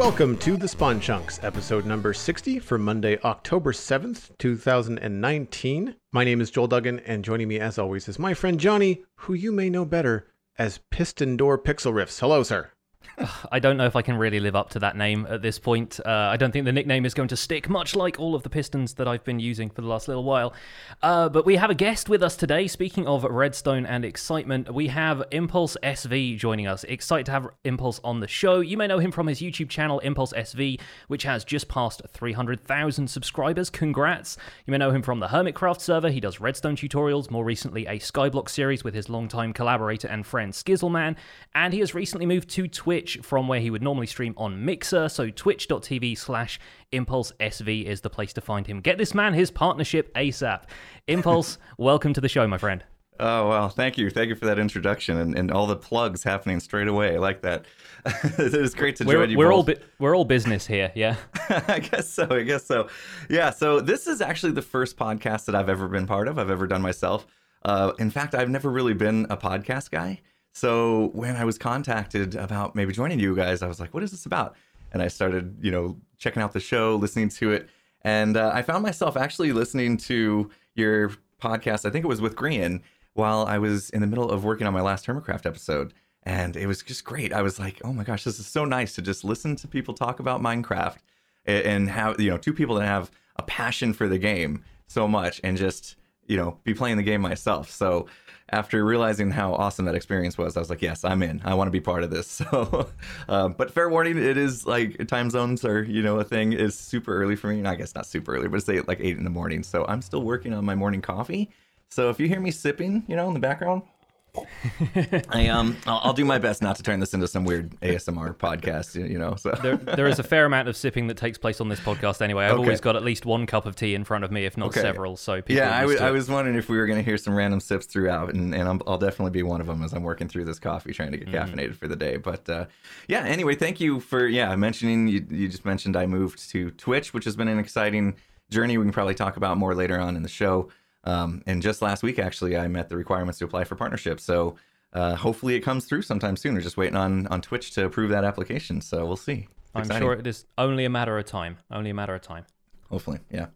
Welcome to the Spawn Chunks, episode number 60 for Monday, October 7th, 2019. My name is Joel Duggan, and joining me as always is my friend Jonny, who you may know better as Piston Door Pixlriffs. Hello, sir. I don't know if I can really live up to that name at this point. Uh, I don't think the nickname is going to stick, much like all of the Pistons that I've been using for the last little while. Uh, but we have a guest with us today. Speaking of Redstone and excitement, we have Impulse SV joining us. Excited to have Impulse on the show. You may know him from his YouTube channel, Impulse SV, which has just passed 300,000 subscribers. Congrats. You may know him from the Hermitcraft server. He does Redstone tutorials, more recently, a Skyblock series with his longtime collaborator and friend Skizzleman. And he has recently moved to Twitch from where he would normally stream on Mixer. So twitch.tv slash Impulse SV is the place to find him. Get this man his partnership ASAP. Impulse, welcome to the show, my friend. Oh well, thank you, thank you for that introduction and, and all the plugs happening straight away. I like that. it is great to we're, join you. We're both. all bu- we're all business here, yeah. I guess so. I guess so. Yeah. So this is actually the first podcast that I've ever been part of. I've ever done myself. Uh, in fact, I've never really been a podcast guy. So when I was contacted about maybe joining you guys, I was like, "What is this about?" And I started, you know, checking out the show, listening to it, and uh, I found myself actually listening to your podcast. I think it was with Green, while I was in the middle of working on my last Hermitcraft episode. And it was just great. I was like, oh my gosh, this is so nice to just listen to people talk about Minecraft and how, you know, two people that have a passion for the game so much and just, you know, be playing the game myself. So after realizing how awesome that experience was, I was like, yes, I'm in. I want to be part of this. So, uh, but fair warning, it is like time zones are, you know, a thing is super early for me. I guess not super early, but it's like eight in the morning. So I'm still working on my morning coffee. So if you hear me sipping, you know, in the background, I um, I'll, I'll, do my best not to turn this into some weird ASMR podcast, you know. So there, there is a fair amount of sipping that takes place on this podcast anyway. I've okay. always got at least one cup of tea in front of me, if not okay. several. So yeah, I, w- I was wondering if we were going to hear some random sips throughout, and, and i will definitely be one of them as I'm working through this coffee, trying to get mm-hmm. caffeinated for the day. But uh, yeah, anyway, thank you for yeah mentioning. You, you just mentioned I moved to Twitch, which has been an exciting journey. We can probably talk about more later on in the show. Um, and just last week, actually, I met the requirements to apply for partnership. So uh, hopefully it comes through sometime soon. We're just waiting on on Twitch to approve that application. So we'll see. It's I'm exciting. sure it is only a matter of time. Only a matter of time. Hopefully, yeah.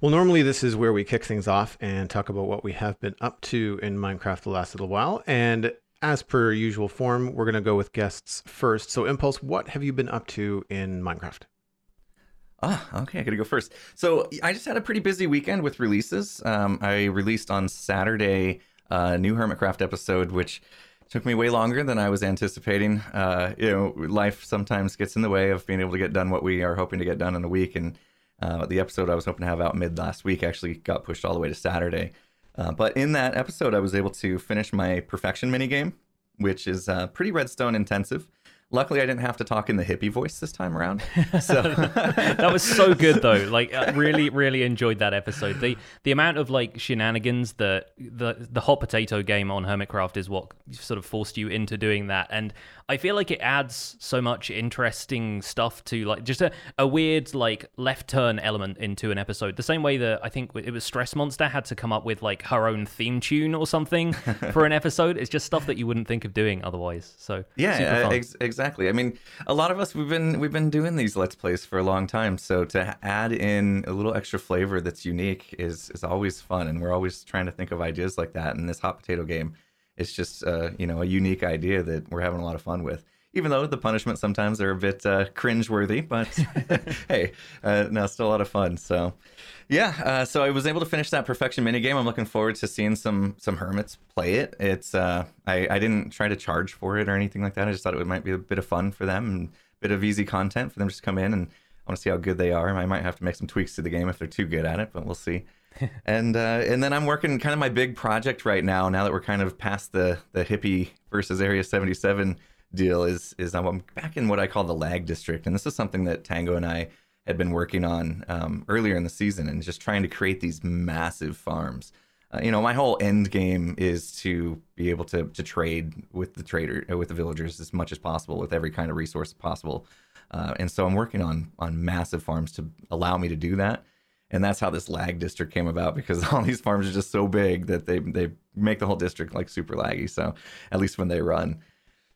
Well, normally this is where we kick things off and talk about what we have been up to in Minecraft the last little while. And as per usual form, we're going to go with guests first. So, Impulse, what have you been up to in Minecraft? Ah, okay, I gotta go first. So I just had a pretty busy weekend with releases. Um, I released on Saturday a new Hermitcraft episode, which took me way longer than I was anticipating. Uh, you know, life sometimes gets in the way of being able to get done what we are hoping to get done in a week. And uh, the episode I was hoping to have out mid last week actually got pushed all the way to Saturday. Uh, but in that episode, I was able to finish my perfection minigame, which is uh, pretty redstone intensive. Luckily, I didn't have to talk in the hippie voice this time around. So that was so good, though. Like, I really, really enjoyed that episode. the The amount of like shenanigans that the the hot potato game on Hermitcraft is what sort of forced you into doing that, and I feel like it adds so much interesting stuff to like just a, a weird like left turn element into an episode. The same way that I think it was Stressmonster had to come up with like her own theme tune or something for an episode. It's just stuff that you wouldn't think of doing otherwise. So yeah, ex- exactly. I mean, a lot of us we've been we've been doing these let's plays for a long time. So to add in a little extra flavor that's unique is is always fun, and we're always trying to think of ideas like that. And this hot potato game it's just uh, you know a unique idea that we're having a lot of fun with. Even though the punishments sometimes are a bit uh, cringe-worthy, but hey, uh, no, still a lot of fun. So, yeah, uh, so I was able to finish that perfection minigame. I'm looking forward to seeing some some hermits play it. It's uh, I I didn't try to charge for it or anything like that. I just thought it might be a bit of fun for them and a bit of easy content for them to just come in and I want to see how good they are. I might have to make some tweaks to the game if they're too good at it, but we'll see. and uh, and then I'm working kind of my big project right now. Now that we're kind of past the the hippie versus Area 77 deal, is is I'm back in what I call the lag district, and this is something that Tango and I had been working on um, earlier in the season, and just trying to create these massive farms. Uh, you know, my whole end game is to be able to to trade with the trader uh, with the villagers as much as possible with every kind of resource possible. Uh, and so I'm working on on massive farms to allow me to do that and that's how this lag district came about because all these farms are just so big that they they make the whole district like super laggy. So at least when they run.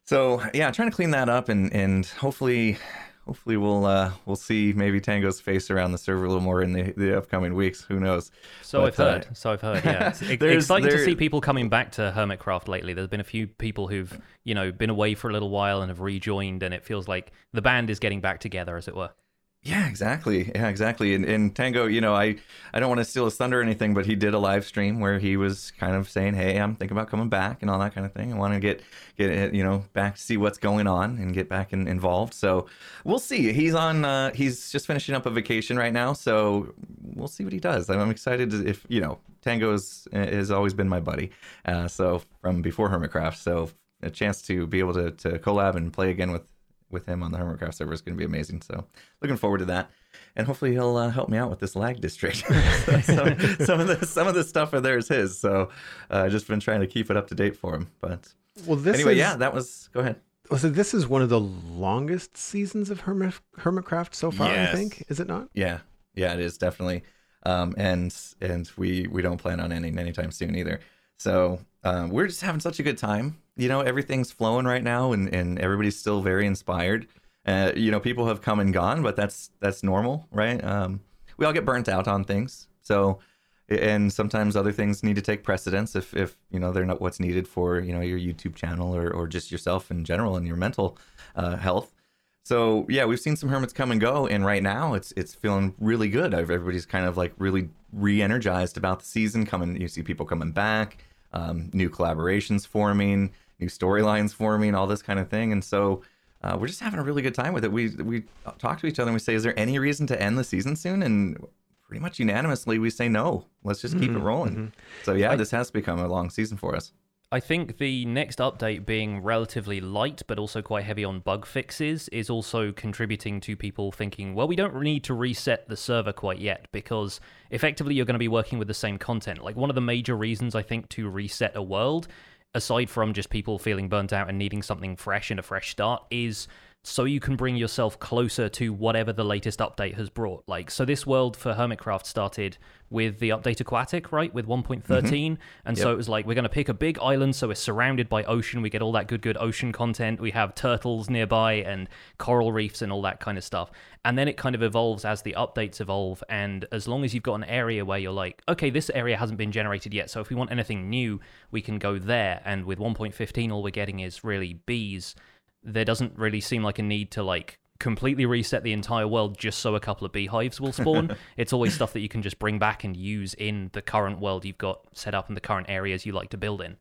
So yeah, trying to clean that up and and hopefully hopefully we'll uh, we'll see maybe Tango's face around the server a little more in the, the upcoming weeks. Who knows? So But, I've heard. uh, so I've heard. Yeah, it's exciting to see people coming back to Hermitcraft lately. There's been a few people who've you know been away for a little while and have rejoined, and it feels like the band is getting back together, as it were. Yeah, exactly. Yeah, exactly. And, and Tango, you know, I, I don't want to steal his thunder or anything, but he did a live stream where he was kind of saying, "Hey, I'm thinking about coming back and all that kind of thing. I want to get get you know back to see what's going on and get back in, involved." So we'll see. He's on. Uh, he's just finishing up a vacation right now, so we'll see what he does. I'm excited. If you know, Tango's has always been my buddy. Uh, so from before Hermitcraft, so a chance to be able to to collab and play again with with him on the Hermitcraft server is going to be amazing. So looking forward to that, and hopefully he'll uh, help me out with this lag district. some, some of the some of the stuff there is his, so uh, I've just been trying to keep it up to date for him. But Well, this anyway, is, yeah, that was. Go ahead. oh, So this is one of the longest seasons of Hermit, Hermitcraft so far. Yes. I think is it not? Yeah, yeah, it is definitely. Um, and and we we don't plan on ending anytime soon either. So um, we're just having such a good time. You know, everything's flowing right now, and and everybody's still very inspired. Uh, you know, people have come and gone, but that's that's normal, right? Um, we all get burnt out on things, so and sometimes other things need to take precedence if if you know they're not what's needed for you know your YouTube channel or or just yourself in general and your mental uh, health. So yeah, we've seen some hermits come and go, and right now it's it's feeling really good. Everybody's kind of like really re-energized about the season. Coming, you see people coming back, um, new collaborations forming, new storylines forming, all this kind of thing, and so uh, we're just having a really good time with it. We we talk to each other and we say, "Is there any reason to end the season soon?" And pretty much unanimously, we say no. Let's just keep it rolling. So yeah, this has become a long season for us. I think the next update being relatively light but also quite heavy on bug fixes is also contributing to people thinking, well, we don't need to reset the server quite yet because effectively you're going to be working with the same content. Like one of the major reasons I think to reset a world, aside from just people feeling burnt out and needing something fresh and a fresh start, is so you can bring yourself closer to whatever the latest update has brought. Like, so this world for Hermitcraft started with the update Aquatic, right? With 1.13. Mm-hmm. And so it was like, we're going to pick a big island, so we're surrounded by ocean. We get all that good, good ocean content. We have turtles nearby and coral reefs and all that kind of stuff. And then it kind of evolves as the updates evolve. And as long as you've got an area where you're like, okay, this area hasn't been generated yet. So if we want anything new, we can go there. And with 1.15, all we're getting is really bees there doesn't really seem like a need to like completely reset the entire world just so a couple of beehives will spawn. it's always stuff that you can just bring back and use in the current world you've got set up in the current areas you like to build in.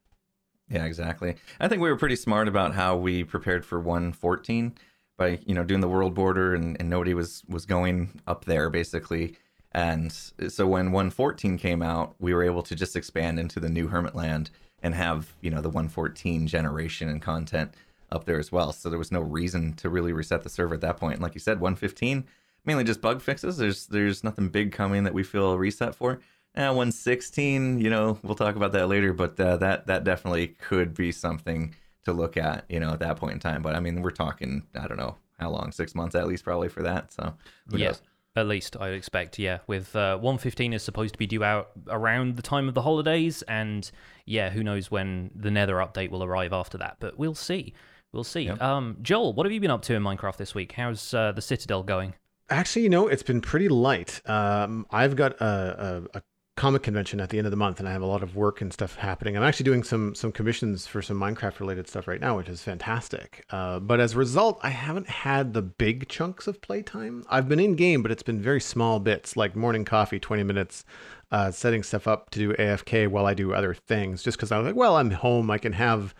Yeah, exactly. I think we were pretty smart about how we prepared for 114 by you know doing the world border and, and nobody was was going up there basically. And so when 114 came out, we were able to just expand into the new Hermit Land and have you know the 114 generation and content up there as well. So there was no reason to really reset the server at that point. And like you said, 115 mainly just bug fixes. There's there's nothing big coming that we feel a reset for. Uh, 116, you know, we'll talk about that later, but uh, that that definitely could be something to look at, you know, at that point in time. But I mean, we're talking, I don't know how long, six months at least, probably for that. So who yeah, knows? at least I would expect. Yeah, with uh, 115 is supposed to be due out around the time of the holidays, and yeah, who knows when the Nether update will arrive after that, but we'll see. We'll see. Um, Joel, what have you been up to in Minecraft this week? How's uh, the Citadel going? Actually, you know, it's been pretty light. Um, I've got a, a, a comic convention at the end of the month, and I have a lot of work and stuff happening. I'm actually doing some some commissions for some Minecraft related stuff right now, which is fantastic. Uh, but as a result, I haven't had the big chunks of playtime. I've been in game, but it's been very small bits, like morning coffee, 20 minutes, uh, setting stuff up to do AFK while I do other things. Just because I was like, well, I'm home, I can have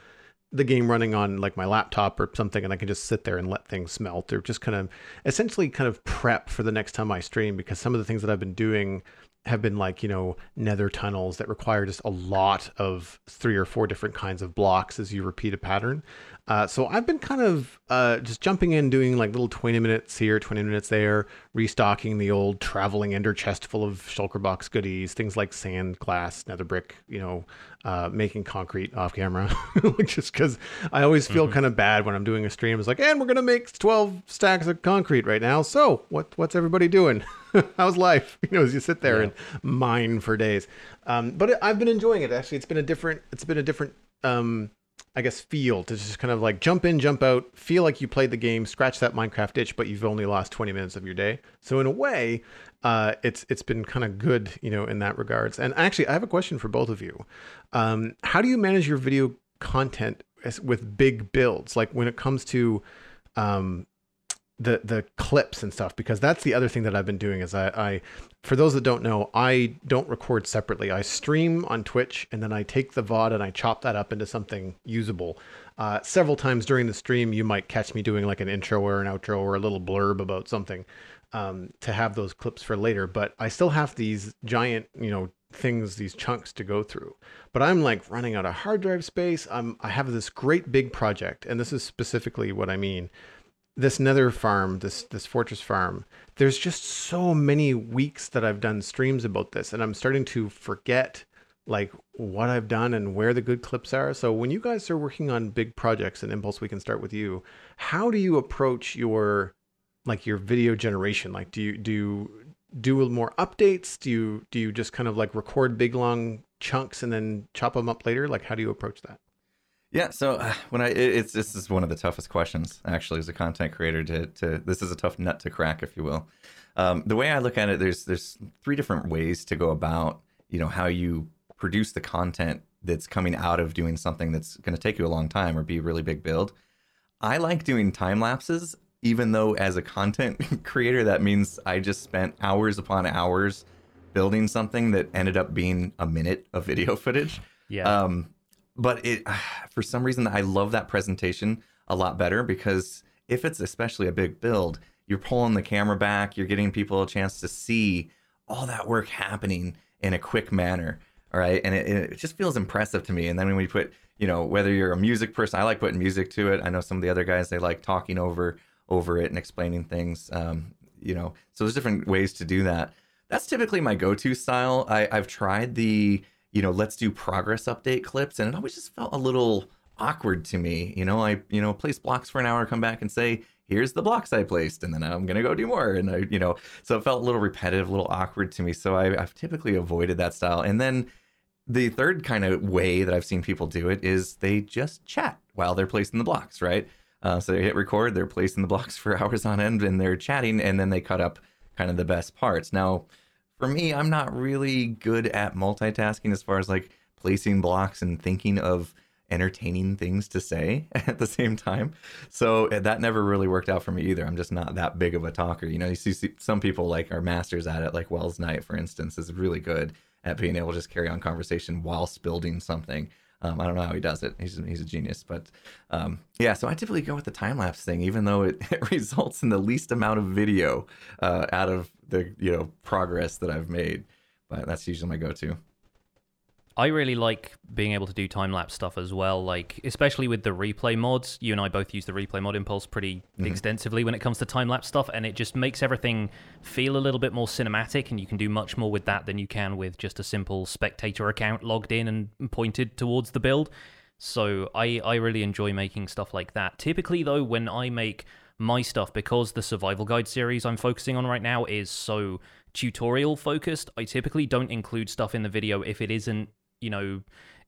the game running on like my laptop or something and I can just sit there and let things smelt or just kind of essentially kind of prep for the next time I stream because some of the things that I've been doing have been like, you know, nether tunnels that require just a lot of three or four different kinds of blocks as you repeat a pattern. Uh, so I've been kind of uh, just jumping in, doing like little 20 minutes here, 20 minutes there, restocking the old traveling ender chest full of shulker box goodies, things like sand, glass, nether brick, you know, uh, making concrete off camera, just because I always feel kind of bad when I'm doing a stream. It's like, and we're gonna make 12 stacks of concrete right now. So what what's everybody doing? How's life? You know, as you sit there and mine for days. Um, but I've been enjoying it. Actually, it's been a different. It's been a different um, I guess, feel to just kind of like jump in, jump out, feel like you played the game, scratch that Minecraft itch, but you've only lost 20 minutes of your day. So in a way, uh, it's it's been kind of good, you know, in that regards. And actually, I have a question for both of you. Um, how do you manage your video content with big builds? Like when it comes to um, the the clips and stuff because that's the other thing that I've been doing is I, I for those that don't know I don't record separately. I stream on Twitch and then I take the VOD and I chop that up into something usable. Uh, several times during the stream you might catch me doing like an intro or an outro or a little blurb about something um, to have those clips for later but I still have these giant you know things these chunks to go through. But i'm like running out of hard drive space. I'm i have this great big project and this is specifically what i mean this nether farm, this this fortress farm, there's just so many weeks that I've done streams about this, and I'm starting to forget like what I've done and where the good clips are. So when you guys are working on big projects and Impulse, we can start with you. How do you approach your like your video generation? Like do you do you do more updates? Do you do you just kind of like record big long chunks and then chop them up later? Like how do you approach that? Yeah, so uh, when I it's this is one of the toughest questions actually as a content creator to to this is a tough nut to crack if you will. Um, the way I look at it, there's there's three different ways to go about you know how you produce the content that's coming out of doing something that's going to take you a long time or be a really big build. I like doing time lapses, even though as a content creator that means I just spent hours upon hours building something that ended up being a minute of video footage. Yeah. Um, but it for some reason I love that presentation a lot better because if it's especially a big build, you're pulling the camera back, you're getting people a chance to see all that work happening in a quick manner. All right. And it, it just feels impressive to me. And then when we put, you know, whether you're a music person, I like putting music to it. I know some of the other guys, they like talking over over it and explaining things. Um, you know, so there's different ways to do that. That's typically my go-to style. I, I've tried the you know, let's do progress update clips. And it always just felt a little awkward to me. You know, I, you know, place blocks for an hour, come back and say, here's the blocks I placed, and then I'm gonna go do more. And I, you know, so it felt a little repetitive, a little awkward to me. So I, I've typically avoided that style. And then the third kind of way that I've seen people do it is they just chat while they're placing the blocks, right? Uh, so they hit record, they're placing the blocks for hours on end, and they're chatting, and then they cut up kind of the best parts. Now, for me, I'm not really good at multitasking as far as like placing blocks and thinking of entertaining things to say at the same time. So eh, that never really worked out for me either. I'm just not that big of a talker. You know, you see, see some people like are masters at it, like Welsknight, for instance, is really good at being able to just carry on conversation whilst building something. Um, I don't know how he does it. He's he's a genius, but um, yeah. So I typically go with the time lapse thing, even though it, it, results in the least amount of video uh, out of the you know progress that I've made. But that's usually my go-to. I really like being able to do time lapse stuff as well. Like, especially with the replay mods. You and I both use the replay mod impulse pretty mm-hmm. extensively when it comes to time lapse stuff, and it just makes everything feel a little bit more cinematic. And you can do much more with that than you can with just a simple spectator account logged in and pointed towards the build. So I I really enjoy making stuff like that. Typically, though, when I make my stuff, because the survival guide series I'm focusing on right now is so tutorial focused, I typically don't include stuff in the video if it isn't you know,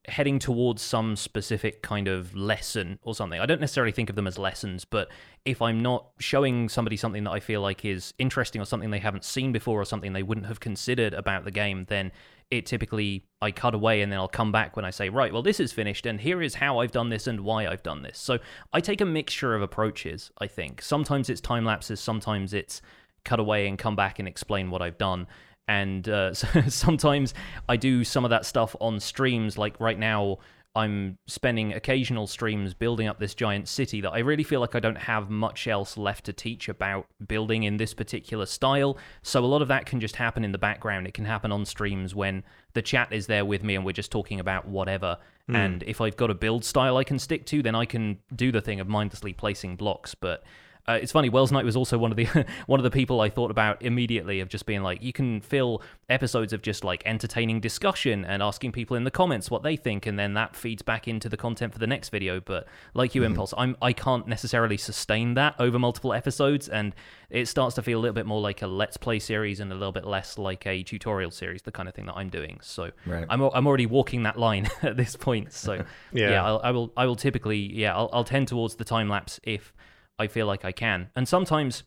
heading towards some specific kind of lesson or something. I don't necessarily think of them as lessons, but if I'm not showing somebody something that I feel like is interesting or something they haven't seen before or something they wouldn't have considered about the game, then it typically I cut away and then I'll come back when I say, right, well, this is finished and here is how I've done this and why I've done this. So I take a mixture of approaches, I think. Sometimes it's time lapses, sometimes it's cut away and come back and explain what I've done and uh, sometimes I do some of that stuff on streams. Like right now, I'm spending occasional streams building up this giant city that I really feel like I don't have much else left to teach about building in this particular style. So a lot of that can just happen in the background. It can happen on streams when the chat is there with me and we're just talking about whatever. Mm. And if I've got a build style I can stick to, then I can do the thing of mindlessly placing blocks. But Uh, it's funny. Welsknight was also one of the one of the people I thought about immediately of just being like, you can fill episodes of just like entertaining discussion and asking people in the comments what they think, and then that feeds back into the content for the next video. But like you, mm-hmm. Impulse, I'm I can't necessarily sustain that over multiple episodes, and it starts to feel a little bit more like a let's play series and a little bit less like a tutorial series, the kind of thing that I'm doing. So right. I'm I'm already walking that line at this point. So yeah, yeah I'll, I will I will typically yeah I'll, I'll tend towards the time lapse if I feel like I can. And sometimes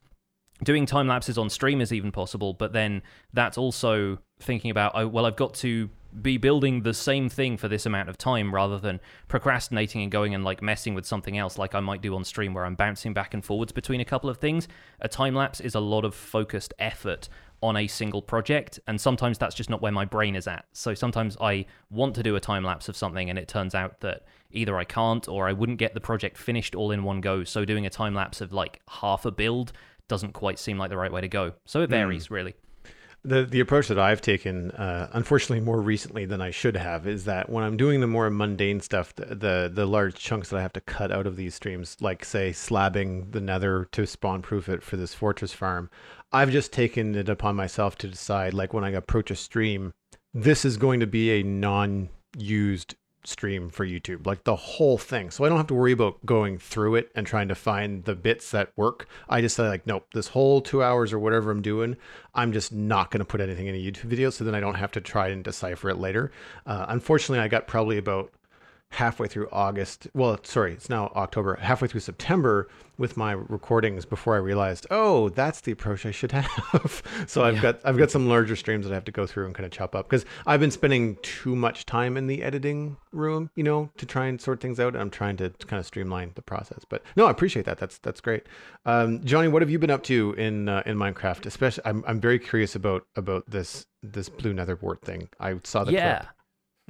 doing time lapses on stream is even possible, but then that's also thinking about, oh, well, I've got to be building the same thing for this amount of time rather than procrastinating and going and like messing with something else like I might do on stream where I'm bouncing back and forwards between a couple of things. A time lapse is a lot of focused effort on a single project and sometimes that's just not where my brain is at. So sometimes I want to do a time lapse of something and it turns out that either I can't or I wouldn't get the project finished all in one go. So doing a time lapse of like half a build doesn't quite seem like the right way to go. So it hmm. varies mm. really. The the approach that I've taken, uh, unfortunately, more recently than I should have, is that when I'm doing the more mundane stuff, the, the, the large chunks that I have to cut out of these streams, like say slabbing the Nether to spawn proof it for this fortress farm, I've just taken it upon myself to decide, like when I approach a stream, this is going to be a non used stream for YouTube, like the whole thing. So I don't have to worry about going through it and trying to find the bits that work. I just say like, nope, this whole two hours or whatever I'm doing, I'm just not going to put anything in a YouTube video. So then I don't have to try and decipher it later. Uh, unfortunately, I got probably about halfway through August. Well, sorry, it's now October, halfway through September with my recordings before I realized, oh, that's the approach I should have. so I've yeah. got I've got some larger streams that I have to go through and kind of chop up because I've been spending too much time in the editing room, you know, to try and sort things out. And I'm trying to kind of streamline the process. But no, I appreciate that. That's that's great. Um, Jonny, what have you been up to in uh, in Minecraft? Especially, I'm I'm very curious about about this this blue nether wart thing. I saw the yeah. clip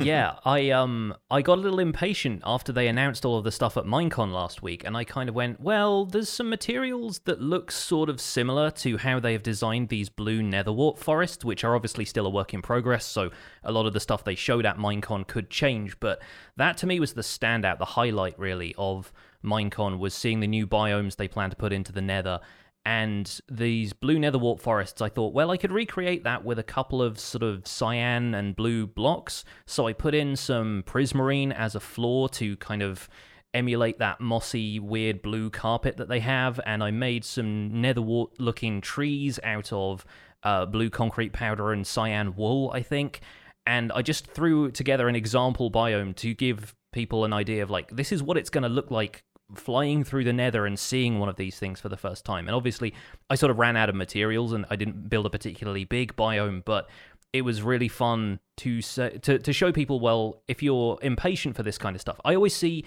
yeah, I um I got a little impatient after they announced all of the stuff at Minecon last week, and I kind of went, well, there's some materials that look sort of similar to how they have designed these blue netherwart forests, which are obviously still a work in progress. So a lot of the stuff they showed at Minecon could change, but that to me was the standout, the highlight really of Minecon was seeing the new biomes they plan to put into the Nether and these blue netherwart forests, I thought, well, I could recreate that with a couple of sort of cyan and blue blocks. So I put in some prismarine as a floor to kind of emulate that mossy, weird blue carpet that they have, and I made some netherwart looking trees out of uh, blue concrete powder and cyan wool, I think. And I just threw together an example biome to give people an idea of like, this is what it's going to look like flying through the nether and seeing one of these things for the first time. And obviously, I sort of ran out of materials and I didn't build a particularly big biome, but it was really fun to to to show people. Well, if you're impatient for this kind of stuff, I always see.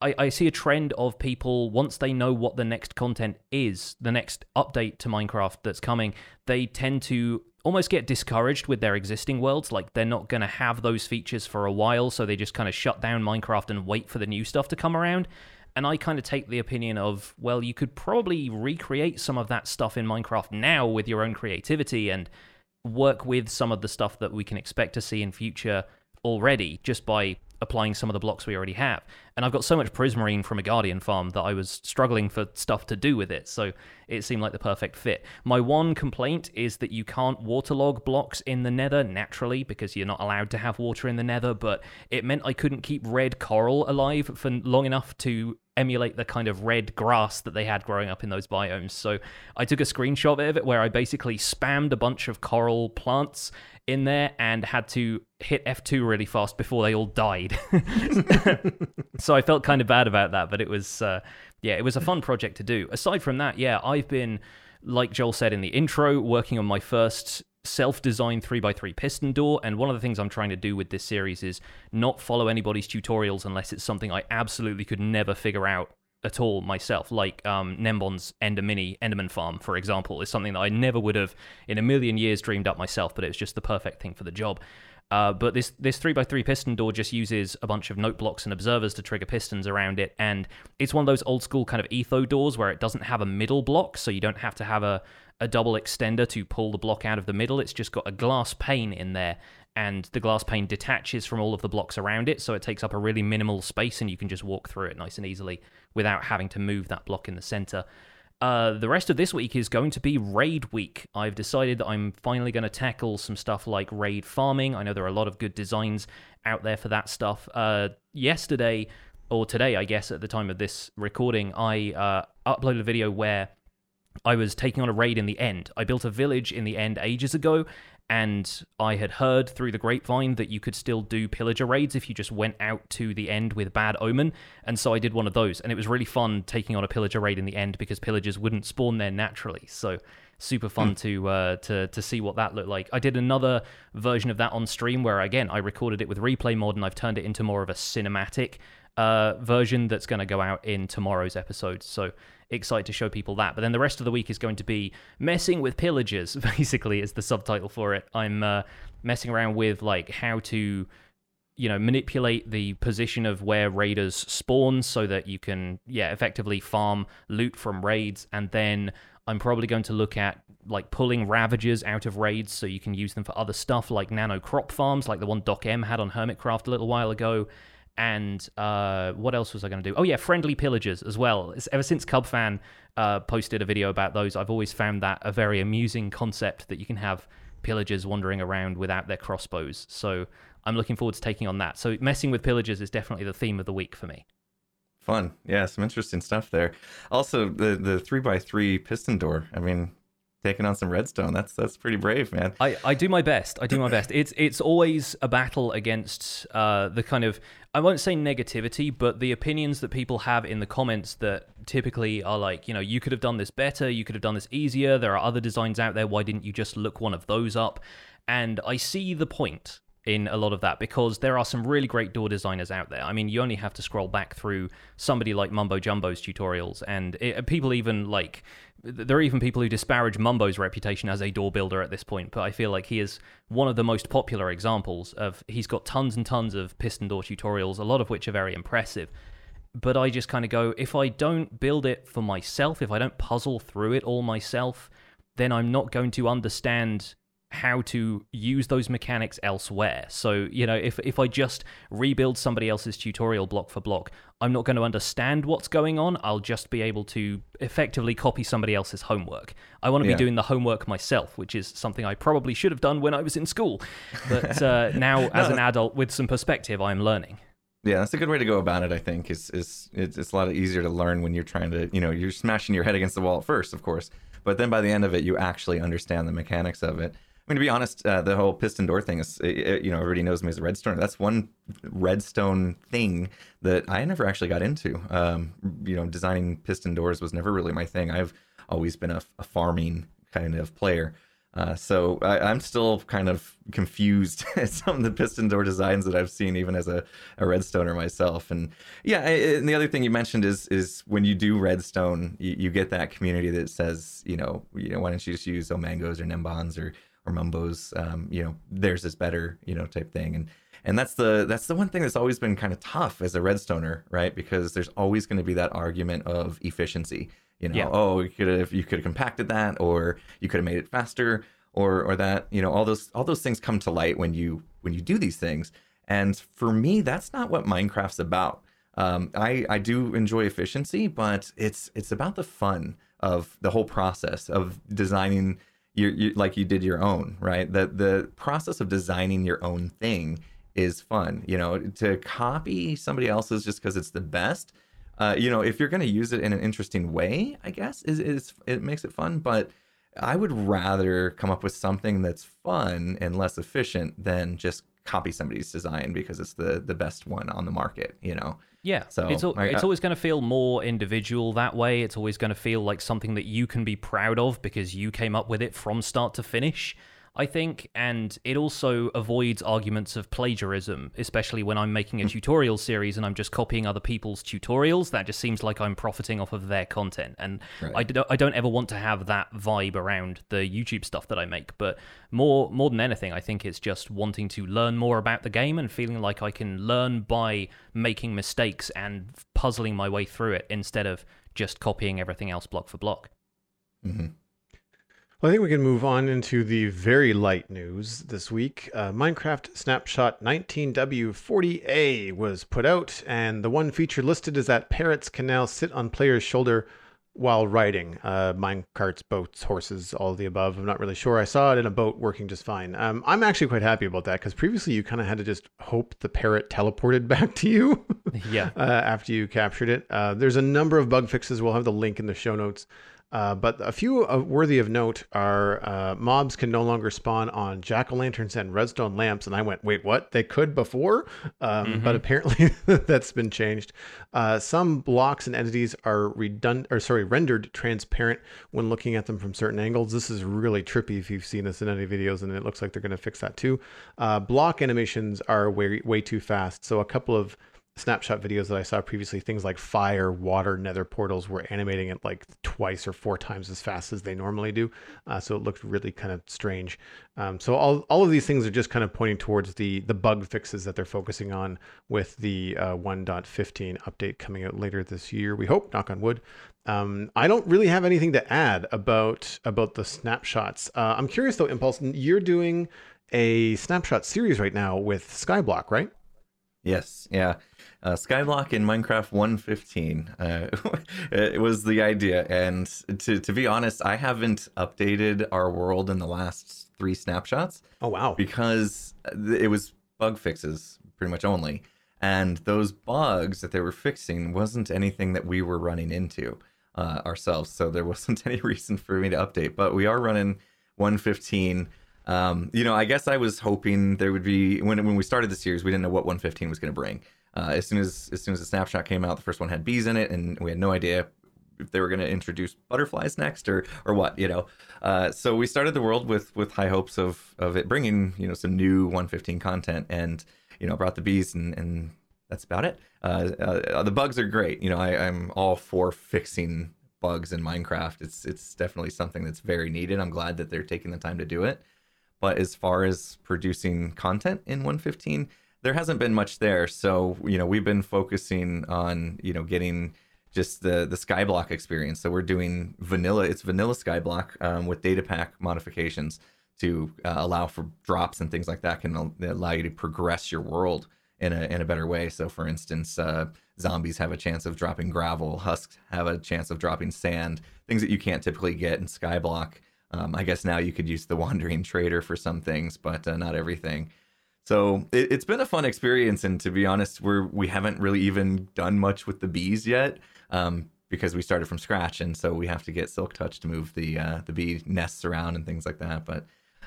I, I see a trend of people once they know what the next content is, the next update to Minecraft that's coming, they tend to almost get discouraged with their existing worlds. Like they're not going to have those features for a while, so they just kind of shut down Minecraft and wait for the new stuff to come around. And I kind of take the opinion of, well, you could probably recreate some of that stuff in Minecraft now with your own creativity and work with some of the stuff that we can expect to see in future already just by applying some of the blocks we already have. And I've got so much prismarine from a Guardian farm that I was struggling for stuff to do with it, so it seemed like the perfect fit. My one complaint is that you can't waterlog blocks in the nether naturally because you're not allowed to have water in the nether, but it meant I couldn't keep red coral alive for long enough to emulate the kind of red grass that they had growing up in those biomes. So I took a screenshot of it where I basically spammed a bunch of coral plants in there and had to hit F2 really fast before they all died. so I felt kind of bad about that, but it was uh, yeah, it was a fun project to do. Aside from that, yeah, I've been like Joel said in the intro, working on my first self-designed 3x3 piston door and one of the things i'm trying to do with this series is not follow anybody's tutorials unless it's something i absolutely could never figure out at all myself like um, nembon's ender mini enderman farm for example is something that i never would have in a million years dreamed up myself but it was just the perfect thing for the job uh, but this this three x three piston door just uses a bunch of note blocks and observers to trigger pistons around it, and it's one of those old school kind of etho doors where it doesn't have a middle block, so you don't have to have a a double extender to pull the block out of the middle. It's just got a glass pane in there, and the glass pane detaches from all of the blocks around it, so it takes up a really minimal space, and you can just walk through it nice and easily without having to move that block in the center. Uh, the rest of this week is going to be raid week. I've decided that I'm finally going to tackle some stuff like raid farming. I know there are a lot of good designs out there for that stuff. Uh, yesterday, or today, I guess, at the time of this recording, I uh, uploaded a video where I was taking on a raid in the end. I built a village in the end ages ago, and I had heard through the grapevine that you could still do pillager raids if you just went out to the end with bad omen, and so I did one of those, and it was really fun taking on a pillager raid in the end because pillagers wouldn't spawn there naturally. So super fun mm. to uh, to to see what that looked like. I did another version of that on stream where again I recorded it with replay mod and I've turned it into more of a cinematic uh, version that's going to go out in tomorrow's episode. So excited to show people that. But then the rest of the week is going to be messing with pillagers. Basically, is the subtitle for it. I'm uh, messing around with like how to you know manipulate the position of where raiders spawn so that you can yeah effectively farm loot from raids and then i'm probably going to look at like pulling ravagers out of raids so you can use them for other stuff like nano crop farms like the one doc m had on hermitcraft a little while ago and uh, what else was I going to do? Oh yeah, friendly pillagers as well. It's, ever since Cubfan uh, posted a video about those, I've always found that a very amusing concept that you can have pillagers wandering around without their crossbows. So I'm looking forward to taking on that. So messing with pillagers is definitely the theme of the week for me. Fun, yeah, some interesting stuff there. Also, the the three by three piston door. I mean, taking on some redstone. That's that's pretty brave, man. I, I do my best. I do my best. It's it's always a battle against uh, the kind of I won't say negativity, but the opinions that people have in the comments that typically are like, you know, you could have done this better, you could have done this easier. There are other designs out there. Why didn't you just look one of those up? And I see the point in a lot of that because there are some really great door designers out there. I mean, you only have to scroll back through somebody like Mumbo Jumbo's tutorials, and it, people even like there are even people who disparage Mumbo's reputation as a door builder at this point, but I feel like he is one of the most popular examples of he's got tons and tons of piston door tutorials, a lot of which are very impressive. But I just kind of go, if I don't build it for myself, if I don't puzzle through it all myself, then I'm not going to understand how to use those mechanics elsewhere. So, you know, if if I just rebuild somebody else's tutorial block for block, I'm not going to understand what's going on. I'll just be able to effectively copy somebody else's homework. I want to yeah. be doing the homework myself, which is something I probably should have done when I was in school. But uh, now, no, as an adult with some perspective, I'm learning. Yeah, that's a good way to go about it. I think is is it's, it's a lot easier to learn when you're trying to, you know, you're smashing your head against the wall at first, of course, but then by the end of it, you actually understand the mechanics of it. I mean, to be honest, uh, the whole piston door thing is, you know, everybody knows me as a redstone. That's one redstone thing that I never actually got into. Um, you know, designing piston doors was never really my thing. I've always been a, a farming kind of player. Uh, so I, am still kind of confused at some of the piston door designs that I've seen, even as a, a redstoner myself. And yeah, I, and the other thing you mentioned is is when you do redstone, you, you, get that community that says, you know, you know, why don't you just use ilmangos or Nimbons or or Mumbos, um, you know, theirs is better, you know, type thing. And and that's the that's the one thing that's always been kind of tough as a redstoner, right? Because there's always going to be that argument of efficiency. You know, yeah. oh, you could have you could have compacted that, or you could have made it faster, or or that. You know, all those all those things come to light when you when you do these things. And for me, that's not what Minecraft's about. Um, I I do enjoy efficiency, but it's it's about the fun of the whole process of designing you, you like you did your own, right? The the process of designing your own thing is fun. You know, to copy somebody else's just because it's the best. Uh, you know, if you're going to use it in an interesting way, I guess is is it makes it fun. But I would rather come up with something that's fun and less efficient than just copy somebody's design because it's the the best one on the market. You know. Yeah, so it's al- it's uh, always going to feel more individual that way. It's always going to feel like something that you can be proud of because you came up with it from start to finish. I think, and it also avoids arguments of plagiarism, especially when I'm making a hmm. tutorial series and I'm just copying other people's tutorials. That just seems like I'm profiting off of their content, and right. I, don't, I don't ever want to have that vibe around the YouTube stuff that I make. But more, more than anything, I think it's just wanting to learn more about the game and feeling like I can learn by making mistakes and puzzling my way through it instead of just copying everything else block for block. Mm-hmm. Well, I think we can move on into the very light news this week. Uh, Minecraft Snapshot 19W40A was put out, and the one feature listed is that parrots can now sit on players' shoulder while riding uh, mine carts, boats, horses, all of the above. I'm not really sure. I saw it in a boat working just fine. Um, I'm actually quite happy about that because previously you kind of had to just hope the parrot teleported back to you. yeah. Uh, after you captured it. Uh, there's a number of bug fixes. We'll have the link in the show notes. Uh, but a few uh, worthy of note are uh, mobs can no longer spawn on jack o' lanterns and redstone lamps. And I went, wait, what? They could before? Um, Mm-hmm. But apparently that's been changed. Uh, some blocks and entities are redundant, or sorry, rendered transparent when looking at them from certain angles. This is really trippy if you've seen this in any videos, and it looks like they're going to fix that too. Uh, block animations are way way too fast. So a couple of snapshot videos that I saw previously, things like fire, water, nether portals were animating it like twice or four times as fast as they normally do. Uh, so it looked really kind of strange. Um, so all, all of these things are just kind of pointing towards the the bug fixes that they're focusing on with the uh, 1.15 update coming out later this year. We hope, knock on wood. Um, I don't really have anything to add about about the snapshots. Uh, I'm curious though, Impulse, you're doing a snapshot series right now with Skyblock, right? Yes, yeah. Uh, Skyblock in Minecraft 1.15 uh, it was the idea, and to to be honest, I haven't updated our world in the last three snapshots Oh wow. because it was bug fixes pretty much only, and those bugs that they were fixing wasn't anything that we were running into uh, ourselves, so there wasn't any reason for me to update. But we are running 1.15. Um, you know, I guess I was hoping there would be when when we started the series, we didn't know what 115 was going to bring. Uh, as soon as as soon as the snapshot came out, the first one had bees in it, and we had no idea if they were going to introduce butterflies next or or what. You know, uh, so we started the world with with high hopes of of it bringing you know some new 115 content, and you know brought the bees, and and that's about it. Uh, uh, the bugs are great. You know, I, I'm all for fixing bugs in Minecraft. It's it's definitely something that's very needed. I'm glad that they're taking the time to do it. But as far as producing content in 115, there hasn't been much there. So, you know, we've been focusing on, you know, getting just the the Skyblock experience. So we're doing vanilla. It's vanilla Skyblock um, with data pack modifications to uh, allow for drops and things like that. Can al- allow you to progress your world in a in a better way. So, for instance, uh, zombies have a chance of dropping gravel. Husks have a chance of dropping sand. Things that you can't typically get in Skyblock. Um, I guess now you could use the Wandering Trader for some things, but uh, not everything. So it, it's been a fun experience, and to be honest, we're we haven't really even done much with the bees yet, um, because we started from scratch, and so we have to get Silk Touch to move the uh, the bee nests around and things like that. But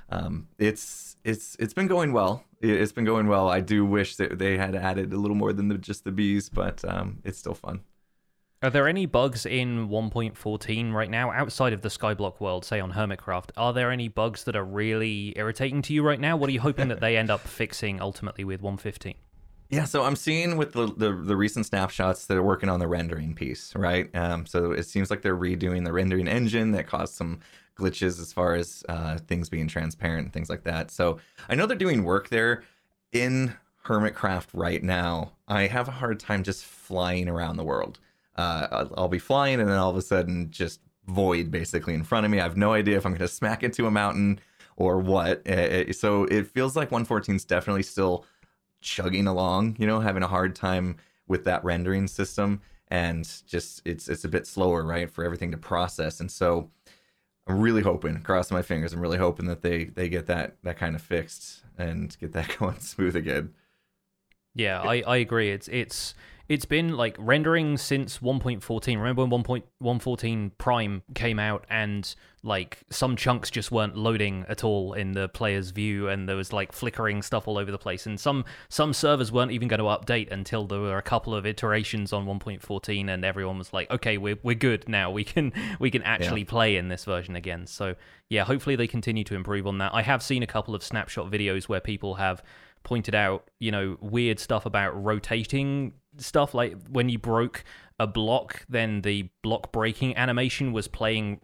um, it's it's it's been going well. It- It's been going well. I do wish that they had added a little more than the, just the bees, but um, it's still fun. Are there any bugs in 1.14 right now outside of the Skyblock world, say on Hermitcraft? Are there any bugs that are really irritating to you right now? What are you hoping that they end up fixing ultimately with 1.15? Yeah, so I'm seeing with the, the the recent snapshots that are working on the rendering piece, right? Um, so it seems like they're redoing the rendering engine that caused some glitches as far as uh, things being transparent and things like that. So I know they're doing work there in Hermitcraft right now. I have a hard time just flying around the world. Uh, I'll, be flying and then all of a sudden just void basically in front of me. I have no idea if I'm going to smack into a mountain or what. Uh, so it feels like 114 is definitely still chugging along, you know, having a hard time with that rendering system and just it's it's a bit slower, right, for everything to process. And so I'm really hoping, crossing my fingers, I'm really hoping that they they get that that kind of fixed and get that going smooth again. Yeah, I, I agree. It's it's it's been like rendering since 1.14. Remember when 1.114 Prime came out and like some chunks just weren't loading at all in the player's view and there was like flickering stuff all over the place and some some servers weren't even going to update until there were a couple of iterations on 1.14 and everyone was like, "Okay, we're we're good now. We can we can actually play in this version again." So, yeah, hopefully they continue to improve on that. I have seen a couple of snapshot videos where people have pointed out, you know, weird stuff about rotating stuff. Like when you broke a block, then the block breaking animation was playing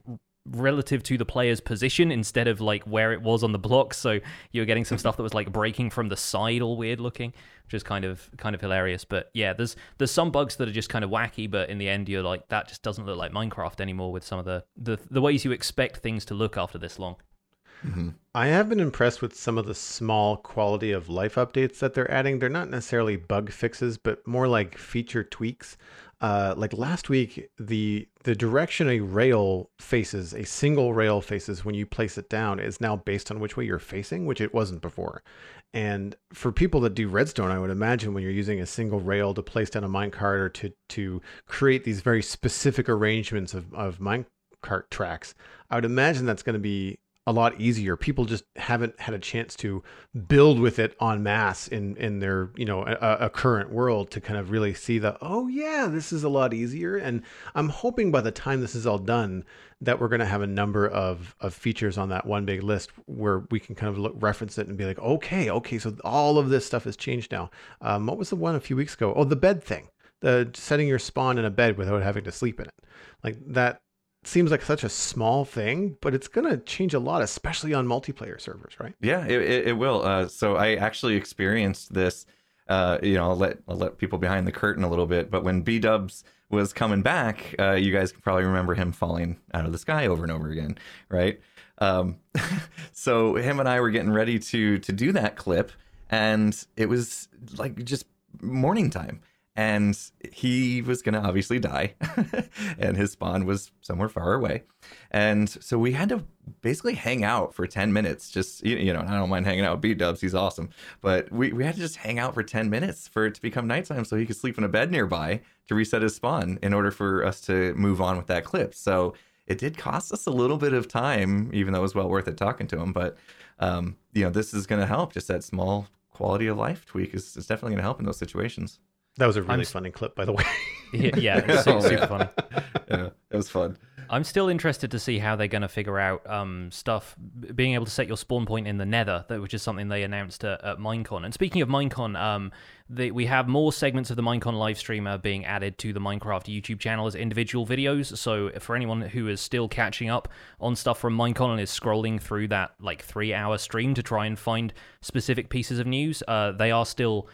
relative to the player's position instead of like where it was on the block. So you were getting some stuff that was like breaking from the side, all weird looking, which is kind of kind of hilarious. But yeah, there's there's some bugs that are just kind of wacky, but in the end, you're like that just doesn't look like Minecraft anymore with some of the the, the ways you expect things to look after this long. I have been impressed with some of the small quality of life updates that they're adding. They're not necessarily bug fixes, but more like feature tweaks. Uh, like last week, the the direction a rail faces, a single rail faces when you place it down, is now based on which way you're facing, which it wasn't before. And for people that do redstone, I would imagine when you're using a single rail to place down a minecart or to to create these very specific arrangements of of minecart tracks, I would imagine that's going to be a lot easier. People just haven't had a chance to build with it en masse in in their you know a, a, current world to kind of really see the oh yeah this is a lot easier. And I'm hoping by the time this is all done that we're going to have a number of of features on that one big list where we can kind of look, reference it and be like okay okay so all of this stuff has changed now. Um, what was the one a few weeks ago? Oh the bed thing. The setting your spawn in a bed without having to sleep in it. Like that seems like such a small thing, but it's going to change a lot, especially on multiplayer servers, right? Yeah, it, it, it will. Uh, so I actually experienced this. Uh, you know, I'll let I'll let people behind the curtain a little bit. But when B Dubs was coming back, uh, you guys can probably remember him falling out of the sky over and over again, right? Um, so him and I were getting ready to to do that clip, and it was like just morning time and he was going to obviously die and his spawn was somewhere far away. And so we had to basically hang out for 10 minutes just you, know i don't mind hanging out with b-dubs he's awesome. But we, we had to just hang out for 10 minutes for it to become nighttime so he could sleep in a bed nearby to reset his spawn in order for us to move on with that clip. So it did cost us a little bit of time even though it was well worth it talking to him. But um, you know this is going to help. Just that small quality of life tweak is, is definitely going to help in those situations that was a really I'm... funny clip, by the way. yeah, yeah super, super funny. Yeah, it was fun. I'm still interested to see how they're going to figure out um, stuff, being able to set your spawn point in the Nether, which is something they announced at, at Minecon. And speaking of Minecon, um, the, we have more segments of the Minecon live streamer being added to the Minecraft YouTube channel as individual videos. So for anyone who is still catching up on stuff from Minecon and is scrolling through that like three hour stream to try and find specific pieces of news, uh, they are still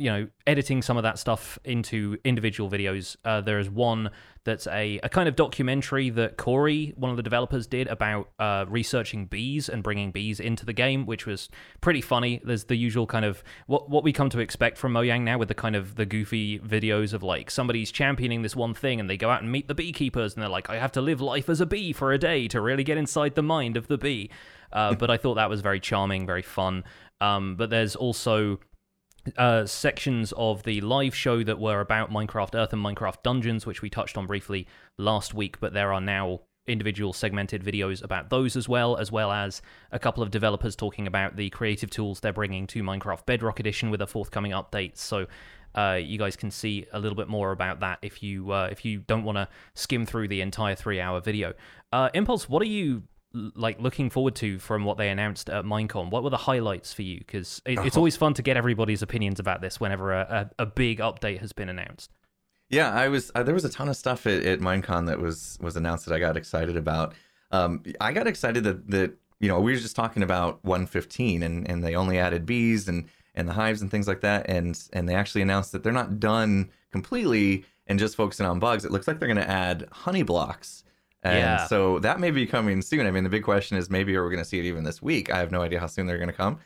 you know, editing some of that stuff into individual videos. Uh, there is one that's a, a kind of documentary that Corey, one of the developers, did about uh, researching bees and bringing bees into the game, which was pretty funny. There's the usual kind of what what we come to expect from Mojang now, with the kind of the goofy videos of like somebody's championing this one thing, and they go out and meet the beekeepers, and they're like, I have to live life as a bee for a day to really get inside the mind of the bee. Uh, but I thought that was very charming, very fun. Um, but there's also uh, sections of the live show that were about Minecraft Earth and Minecraft Dungeons, which we touched on briefly last week, but there are now individual segmented videos about those as well, as well as a couple of developers talking about the creative tools they're bringing to Minecraft Bedrock Edition with a forthcoming update. So uh, you guys can see a little bit more about that if you uh, if you don't want to skim through the entire three hour video. Uh, Impulse, what are you like looking forward to from what they announced at Minecon? What were the highlights for you? Because it, it's oh. always fun to get everybody's opinions about this whenever a, a, a big update has been announced. Yeah, I was. Uh, there was a ton of stuff at, at Minecon that was was announced that I got excited about. Um, I got excited that that you know we were just talking about 115 and and they only added bees and and the hives and things like that and and they actually announced that they're not done completely and just focusing on bugs. It looks like they're going to add honey blocks and yeah. so that may be coming soon. I mean, the big question is maybe are we going to see it even this week? I have no idea how soon they're going to come.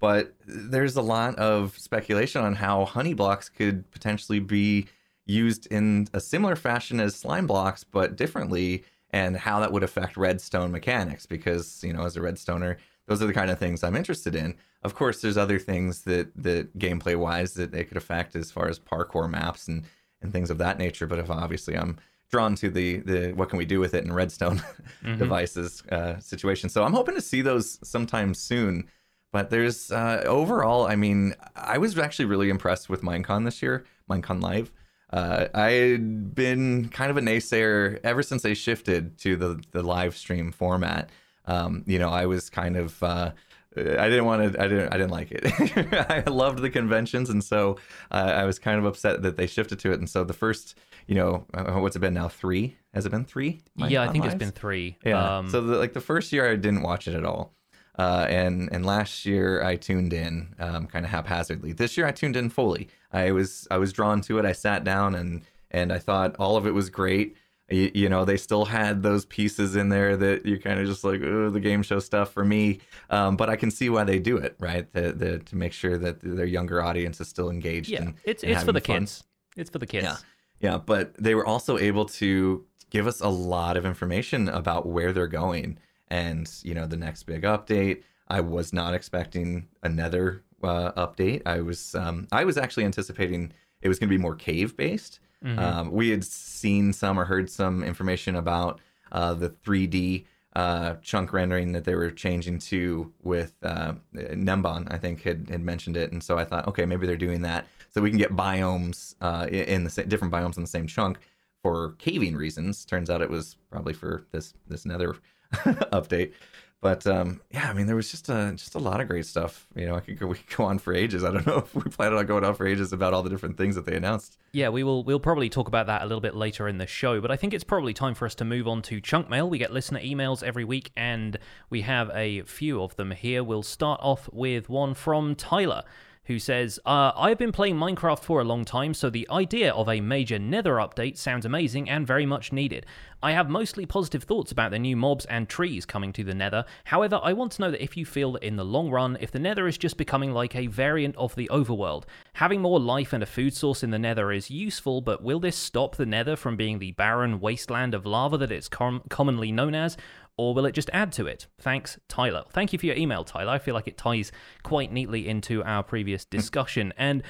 But there's a lot of speculation on how honey blocks could potentially be used in a similar fashion as slime blocks, but differently, and how that would affect redstone mechanics. Because, you know, as a redstoner, those are the kind of things I'm interested in. Of course, there's other things that, that gameplay wise that they could affect as far as parkour maps and, and things of that nature. But if obviously I'm drawn to the the what can we do with it in redstone mm-hmm. devices uh, situation. So I'm hoping to see those sometime soon. But there's uh, overall, I mean, I was actually really impressed with Minecon this year, Minecon Live. Uh, I had been kind of a naysayer ever since they shifted to the the live stream format. Um, you know, I was kind of uh, I didn't want to. I didn't. I didn't like it. I loved the conventions, and so uh, I was kind of upset that they shifted to it. And so the first you know, uh, what's it been now? Three? Has it been three? yeah, I think lives? it's been three. Yeah. Um, so the, like the first year I didn't watch it at all. Uh, and and last year I tuned in um, kind of haphazardly. This year I tuned in fully. I was I was drawn to it. I sat down and and I thought all of it was great. You, you know, they still had those pieces in there that you're kind of just like, oh, the game show stuff for me. Um, but I can see why they do it, right? The, the, to make sure that their younger audience is still engaged. Yeah, and, it's and it's for the fun. kids. It's for the kids. Yeah. Yeah, but they were also able to give us a lot of information about where they're going and, you know, the next big update. I was not expecting another uh, update. I was um, I was actually anticipating it was going to be more cave based. Mm-hmm. Um, we had seen some or heard some information about uh, the 3D uh, chunk rendering that they were changing to with uh, Nembon, I think had, had mentioned it, and so I thought, okay, maybe they're doing that so we can get biomes uh, in the different biomes in the same chunk for caving reasons. Turns out it was probably for this this nether update. But um, yeah, I mean, there was just a just a lot of great stuff. You know, I could go we could go on for ages. I don't know if we plan on going on for ages about all the different things that they announced. Yeah, we will. We'll probably talk about that a little bit later in the show, but I think it's probably time for us to move on to chunk mail. We get listener emails every week, and we have a few of them here. We'll start off with one from Tyler, who says, uh, I've been playing Minecraft for a long time, so the idea of a major Nether update sounds amazing and very much needed. I have mostly positive thoughts about the new mobs and trees coming to the Nether. However, I want to know that if you feel that in the long run, if the Nether is just becoming like a variant of the overworld, having more life and a food source in the Nether is useful, but will this stop the Nether from being the barren wasteland of lava that it's com- commonly known as? Or will it just add to it? Thanks, Tyler. Thank you for your email, Tyler. I feel like it ties quite neatly into our previous hmm. discussion. and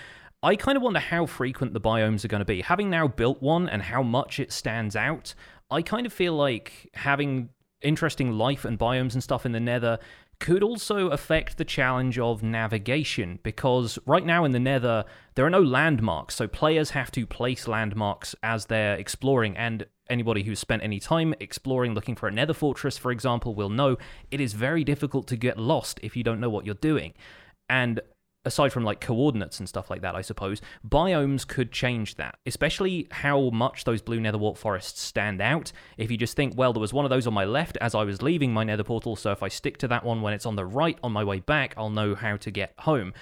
I kind of wonder how frequent the biomes are going to be. Having now built one and how much it stands out, I kind of feel like having interesting life and biomes and stuff in the nether could also affect the challenge of navigation because right now in the nether there are no landmarks so players have to place landmarks as they're exploring and anybody who's spent any time exploring looking for a nether fortress for example will know it is very difficult to get lost if you don't know what you're doing and aside from like coordinates and stuff like that, I suppose, biomes could change that, especially how much those blue netherwart forests stand out. If you just think, well, there was one of those on my left as I was leaving my nether portal, so if I stick to that one when it's on the right on my way back, I'll know how to get home.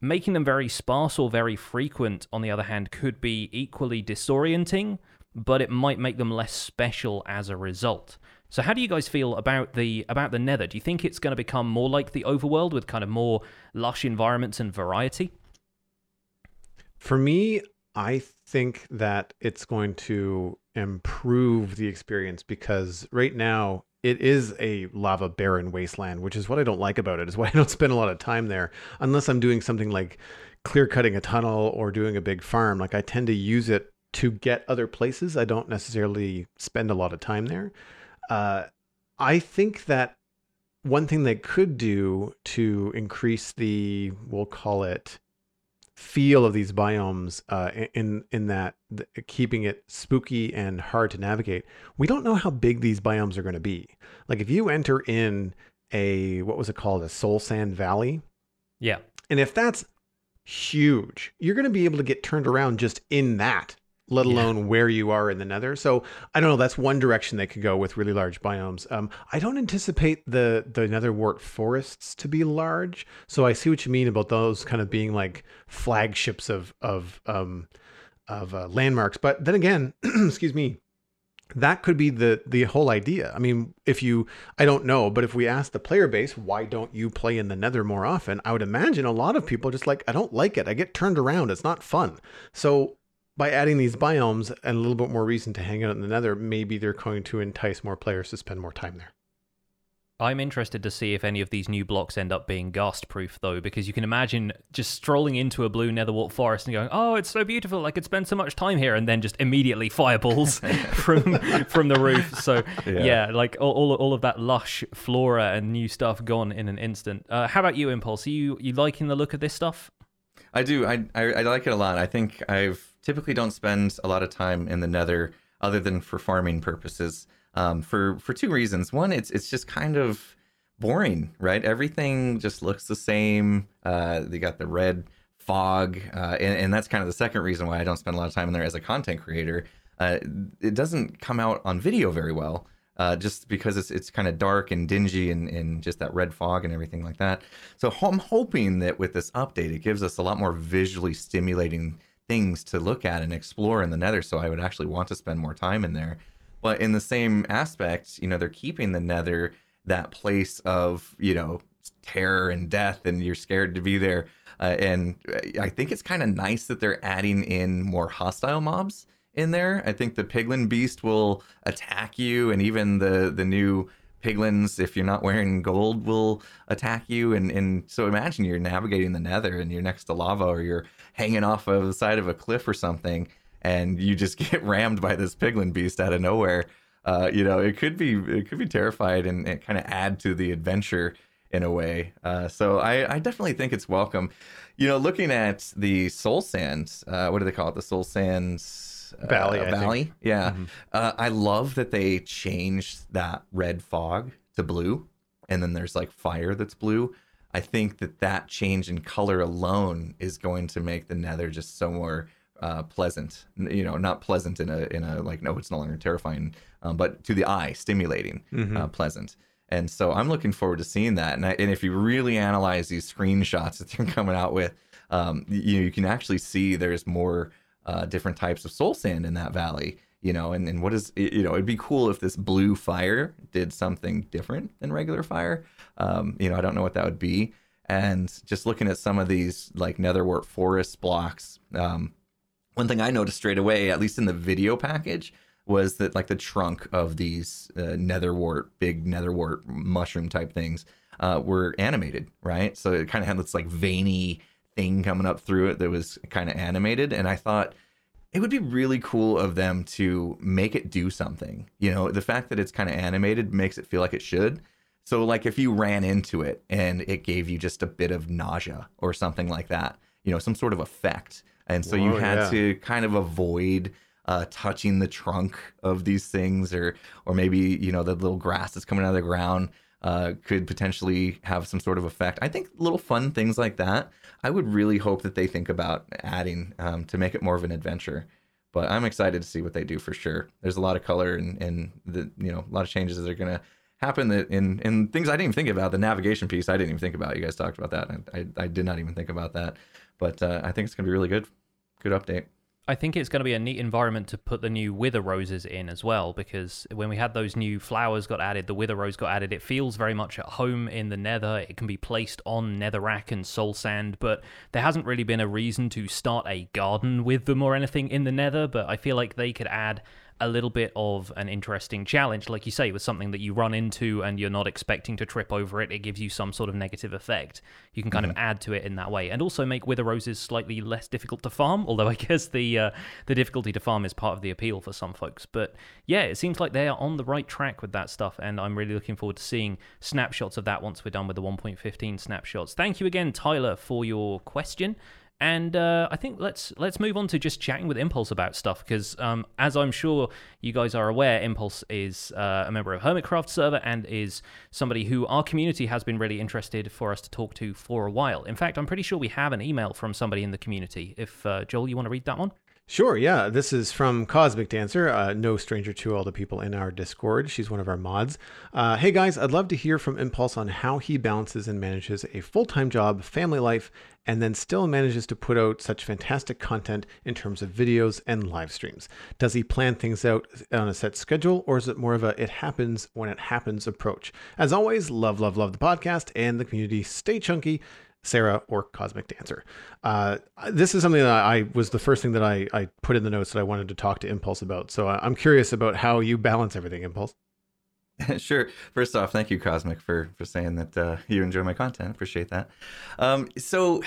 Making them very sparse or very frequent, on the other hand, could be equally disorienting, but it might make them less special as a result. So how do you guys feel about the about the Nether? Do you think it's going to become more like the overworld with kind of more lush environments and variety? For me, I think that it's going to improve the experience because right now it is a lava barren wasteland, which is what I don't like about it. Is why I don't spend a lot of time there unless I'm doing something like clear cutting a tunnel or doing a big farm. Like I tend to use it to get other places. I don't necessarily spend a lot of time there. Uh, I think that one thing they could do to increase the, we'll call it, feel of these biomes uh, in in that the, keeping it spooky and hard to navigate. We don't know how big these biomes are going to be. Like if you enter in a what was it called a soul sand valley, yeah, and if that's huge, you're going to be able to get turned around just in that let alone yeah. where you are in the nether. So I don't know. That's one direction they could go with really large biomes. Um, I don't anticipate the the netherwart forests to be large. So I see what you mean about those kind of being like flagships of of um, of uh, landmarks. But then again, excuse me. That could be the the whole idea. I mean, if you I don't know, but if we ask the player base, why don't you play in the Nether more often? I would imagine a lot of people just like I don't like it. I get turned around. It's not fun. So by adding these biomes and a little bit more reason to hang out in the nether, maybe they're going to entice more players to spend more time there. I'm interested to see if any of these new blocks end up being ghast proof, though, because you can imagine just strolling into a blue netherwart forest and going, "Oh, it's so beautiful! I could spend so much time here," and then just immediately fireballs from from the roof. So yeah, yeah like all, all, all of that lush flora and new stuff gone in an instant. Uh, how about you, Impulse? Are you you liking the look of this stuff? I do. I, I I like it a lot. I think I've typically don't spend a lot of time in the nether other than for farming purposes um, for for two reasons. One it's it's just kind of boring right? Everything just looks the same. Uh, they got the red fog uh, and, and, that's kind of the second reason why i don't spend a lot of time in there as a content creator. Uh, it doesn't come out on video very well uh, just because it's it's kind of dark and dingy and, and just that red fog and everything like that. So I'm hoping that with this update, it gives us a lot more visually stimulating things to look at and explore in the nether so i would actually want to spend more time in there But in the same aspect, you know, they're keeping the Nether that place of you know terror and death, and you're scared to be there. Uh, and I think it's kind of nice that they're adding in more hostile mobs in there. I think the Piglin Beast will attack you, and even the the new piglins, if you're not wearing gold, will attack you. And and so imagine you're navigating the Nether and you're next to lava, or you're hanging off of the side of a cliff or something, and you just get rammed by this piglin beast out of nowhere. Uh, you know, it could be it could be terrified and, and kind of add to the adventure in a way. Uh, so I, I, definitely think it's welcome. You know, looking at the Soul Sands, uh, what do they call it? The Soul Sands uh, Valley. Valley. Yeah. Mm-hmm. Uh, I love that they changed that red fog to blue, and then there's like fire that's blue. I think that that change in color alone is going to make the Nether just so more uh, pleasant. You know, not pleasant in a in a like no, it's no longer terrifying, um, but to the eye, stimulating, mm-hmm. uh, pleasant. And so I'm looking forward to seeing that. And, I, and if you really analyze these screenshots that they're coming out with, um, you you can actually see there's more uh, different types of soul sand in that valley. You know, and, and what is you know it'd be cool if this blue fire did something different than regular fire. Um, you know, I don't know what that would be. And just looking at some of these like netherwort forest blocks, um, one thing I noticed straight away, at least in the video package, was that like the trunk of these uh, netherwort, big netherwort mushroom type things uh, were animated, right? So it kind of had this like veiny thing coming up through it that was kind of animated, and I thought it would be really cool of them to make it do something. You know, the fact that it's kind of animated makes it feel like it should. So like if you ran into it and it gave you just a bit of nausea or something like that, you know, some sort of effect. And so Whoa, you had yeah. to kind of avoid uh, touching the trunk of these things, or or maybe you know the little grass that's coming out of the ground uh, could potentially have some sort of effect. I think little fun things like that. I would really hope that they think about adding um, to make it more of an adventure. But I'm excited to see what they do for sure. There's a lot of color and, and the you know a lot of changes that are gonna happen that in in things I didn't even think about. The navigation piece I didn't even think about. You guys talked about that. I I, I did not even think about that. But uh, I think it's gonna be really good. Good update. I think it's going to be a neat environment to put the new wither roses in as well, because when we had those new flowers got added, the wither rose got added, it feels very much at home in the nether. It can be placed on netherrack and soul sand, but there hasn't really been a reason to start a garden with them or anything in the nether, but I feel like they could add a little bit of an interesting challenge. Like you say, with something that you run into and you're not expecting to trip over it, it gives you some sort of negative effect. You can kind mm-hmm. of add to it in that way, and also make wither roses slightly less difficult to farm. Although I guess the uh, the difficulty to farm is part of the appeal for some folks. But yeah, it seems like they are on the right track with that stuff, and I'm really looking forward to seeing snapshots of that once we're done with the 1.15 snapshots. Thank you again, Tyler, for your question. And uh, I think let's let's move on to just chatting with Impulse about stuff because, um, as I'm sure you guys are aware, Impulse is uh, a member of Hermitcraft server and is somebody who our community has been really interested for us to talk to for a while. In fact, I'm pretty sure we have an email from somebody in the community. If uh, Joel, you want to read that one? Sure, yeah. This is from Cosmic Dancer, uh, no stranger to all the people in our Discord. She's one of our mods. Uh, hey guys, I'd love to hear from Impulse on how he balances and manages a full time job, family life, and then still manages to put out such fantastic content in terms of videos and live streams. Does he plan things out on a set schedule, or is it more of a it happens when it happens approach? As always, love, love, love the podcast and the community. Stay chunky. Sarah or Cosmic Dancer. Uh, this is something that I was the first thing that I, I put in the notes that I wanted to talk to Impulse about. So I'm curious about how you balance everything, Impulse. sure. First off, thank you, Cosmic, for for saying that uh, you enjoy my content. Appreciate that. Um, so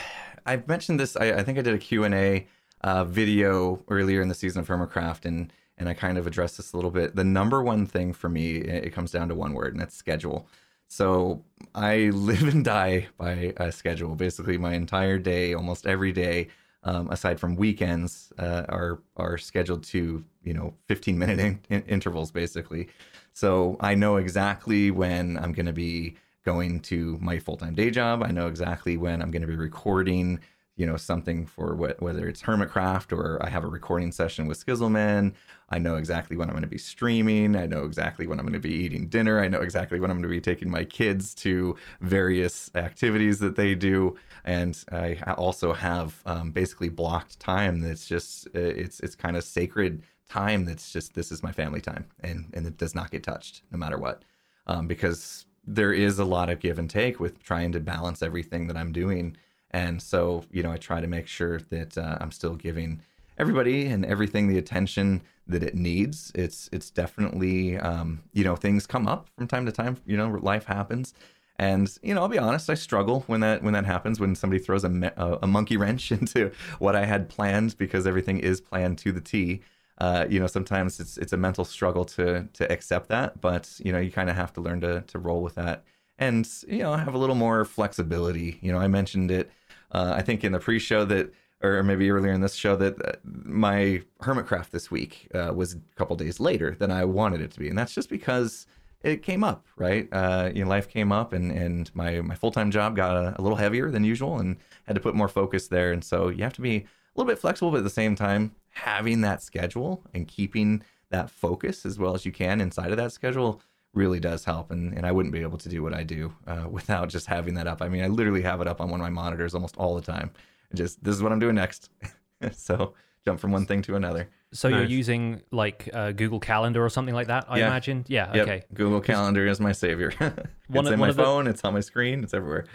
I've mentioned this. I, I, think I did a Q and A uh, video earlier in the season of Hermitcraft, and and I kind of addressed this a little bit. The number one thing for me, it comes down to one word, and that's schedule. So I live and die by a schedule. Basically, my entire day, almost every day, um, aside from weekends, uh, are are scheduled to you know 15 minute in- in- intervals, basically. So I know exactly when I'm going to be going to my full time day job. I know exactly when I'm going to be recording you know something for what whether it's Hermitcraft or I have a recording session with Skizzleman. I know exactly when I'm going to be streaming. I know exactly when I'm going to be eating dinner. I know exactly when I'm going to be taking my kids to various activities that they do, and I also have um, basically blocked time that's just it's it's kind of sacred time that's just this is my family time and and it does not get touched no matter what um, because there is a lot of give and take with trying to balance everything that I'm doing and so, you know, I try to make sure that uh, I'm still giving everybody and everything the attention that it needs. It's it's definitely um, you know things come up from time to time. You know, life happens, and you know I'll be honest, I struggle when that when that happens when somebody throws a a, monkey wrench into what I had planned because everything is planned to the T. Uh, you know, sometimes it's it's a mental struggle to to accept that, but you know you kind of have to learn to to roll with that and you know have a little more flexibility. You know, I mentioned it. Uh, I think in the pre-show that, or maybe earlier in this show that uh, my Hermitcraft this week uh, was a couple days later than I wanted it to be, and that's just because it came up, right? Uh, you know, life came up, and and my my full time job got a, a, little heavier than usual, and had to put more focus there. And so you have to be a little bit flexible, but at the same time, having that schedule and keeping that focus as well as you can inside of that schedule really does help. And, and I wouldn't be able to do what I do uh, without just having that up. I mean, I literally have it up on one of my monitors almost all the time. Just this is what I'm doing next. so jump from one thing to another. So nice. you're using like uh, Google Calendar or something like that, I yeah. imagine. Yeah. Yep. Okay. Google Calendar is my savior. it's one, in my phone. The, it's on my screen. It's everywhere.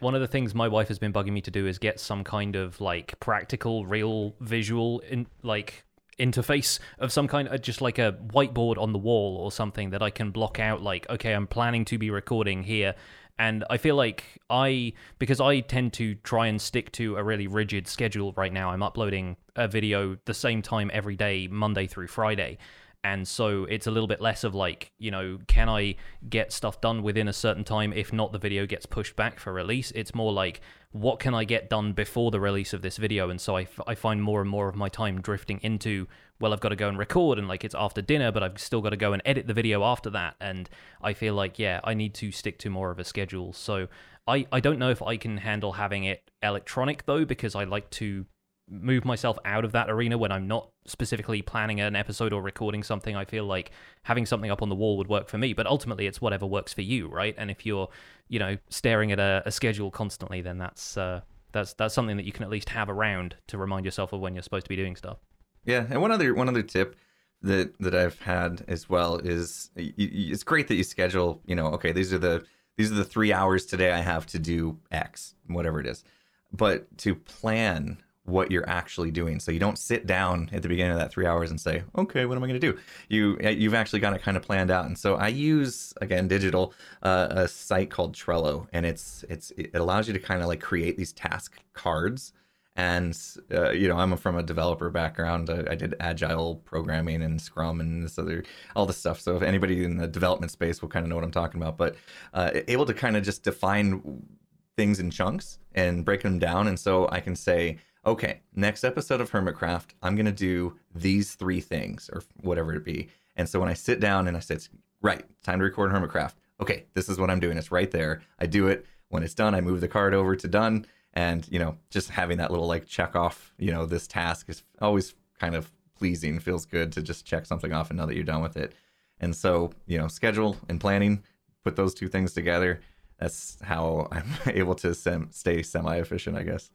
One of the things my wife has been bugging me to do is get some kind of like practical, real visual in like interface of some kind, uh, just like a whiteboard on the wall or something that I can block out. Like, okay, I'm planning to be recording here. And I feel like I, because I tend to try and stick to a really rigid schedule right now, I'm uploading a video the same time every day, Monday through Friday and so it's a little bit less of like you know can i get stuff done within a certain time if not the video gets pushed back for release? It's more like what can i get done before the release of this video? And so I, f- I find more and more of my time drifting into well i've got to go and record and like it's after dinner but i've still got to go and edit the video after that. And i feel like yeah i need to stick to more of a schedule. So I, I don't know if I can handle having it electronic though because I like to move myself out of that arena when I'm not specifically planning an episode or recording something. I feel like having something up on the wall would work for me, but ultimately it's whatever works for you, right? And if you're, you know, staring at a, a schedule constantly, then that's uh, that's that's something that you can at least have around to remind yourself of when you're supposed to be doing stuff. Yeah, and one other one other tip that that I've had as well is it's great that you schedule. You know, okay, these are the these are the three hours today I have to do X, whatever it is, but to plan what you're actually doing. So you don't sit down at the beginning of that three hours and say, okay, what am I going to do? You you've actually got it kind of planned out. And so I use again digital uh, a site called Trello, and it's it's it allows you to kind of like create these task cards. And uh, you know, I'm from a developer background. I, I, did agile programming and Scrum and this other all this stuff. So if anybody in the development space will kind of know what I'm talking about, but uh, able to kind of just define things in chunks and break them down. And so I can say, okay, next episode of Hermitcraft, I'm going to do these three things or whatever it be. And so when I sit down and I say, right, time to record Hermitcraft. Okay, this is what I'm doing. It's right there. I do it. When it's done, I move the card over to done. And, you know, just having that little like check off, you know, this task is always kind of pleasing. Feels good to just check something off and know that you're done with it. And so, you know, schedule and planning, put those two things together. That's how I'm able to sem- stay semi efficient, I guess.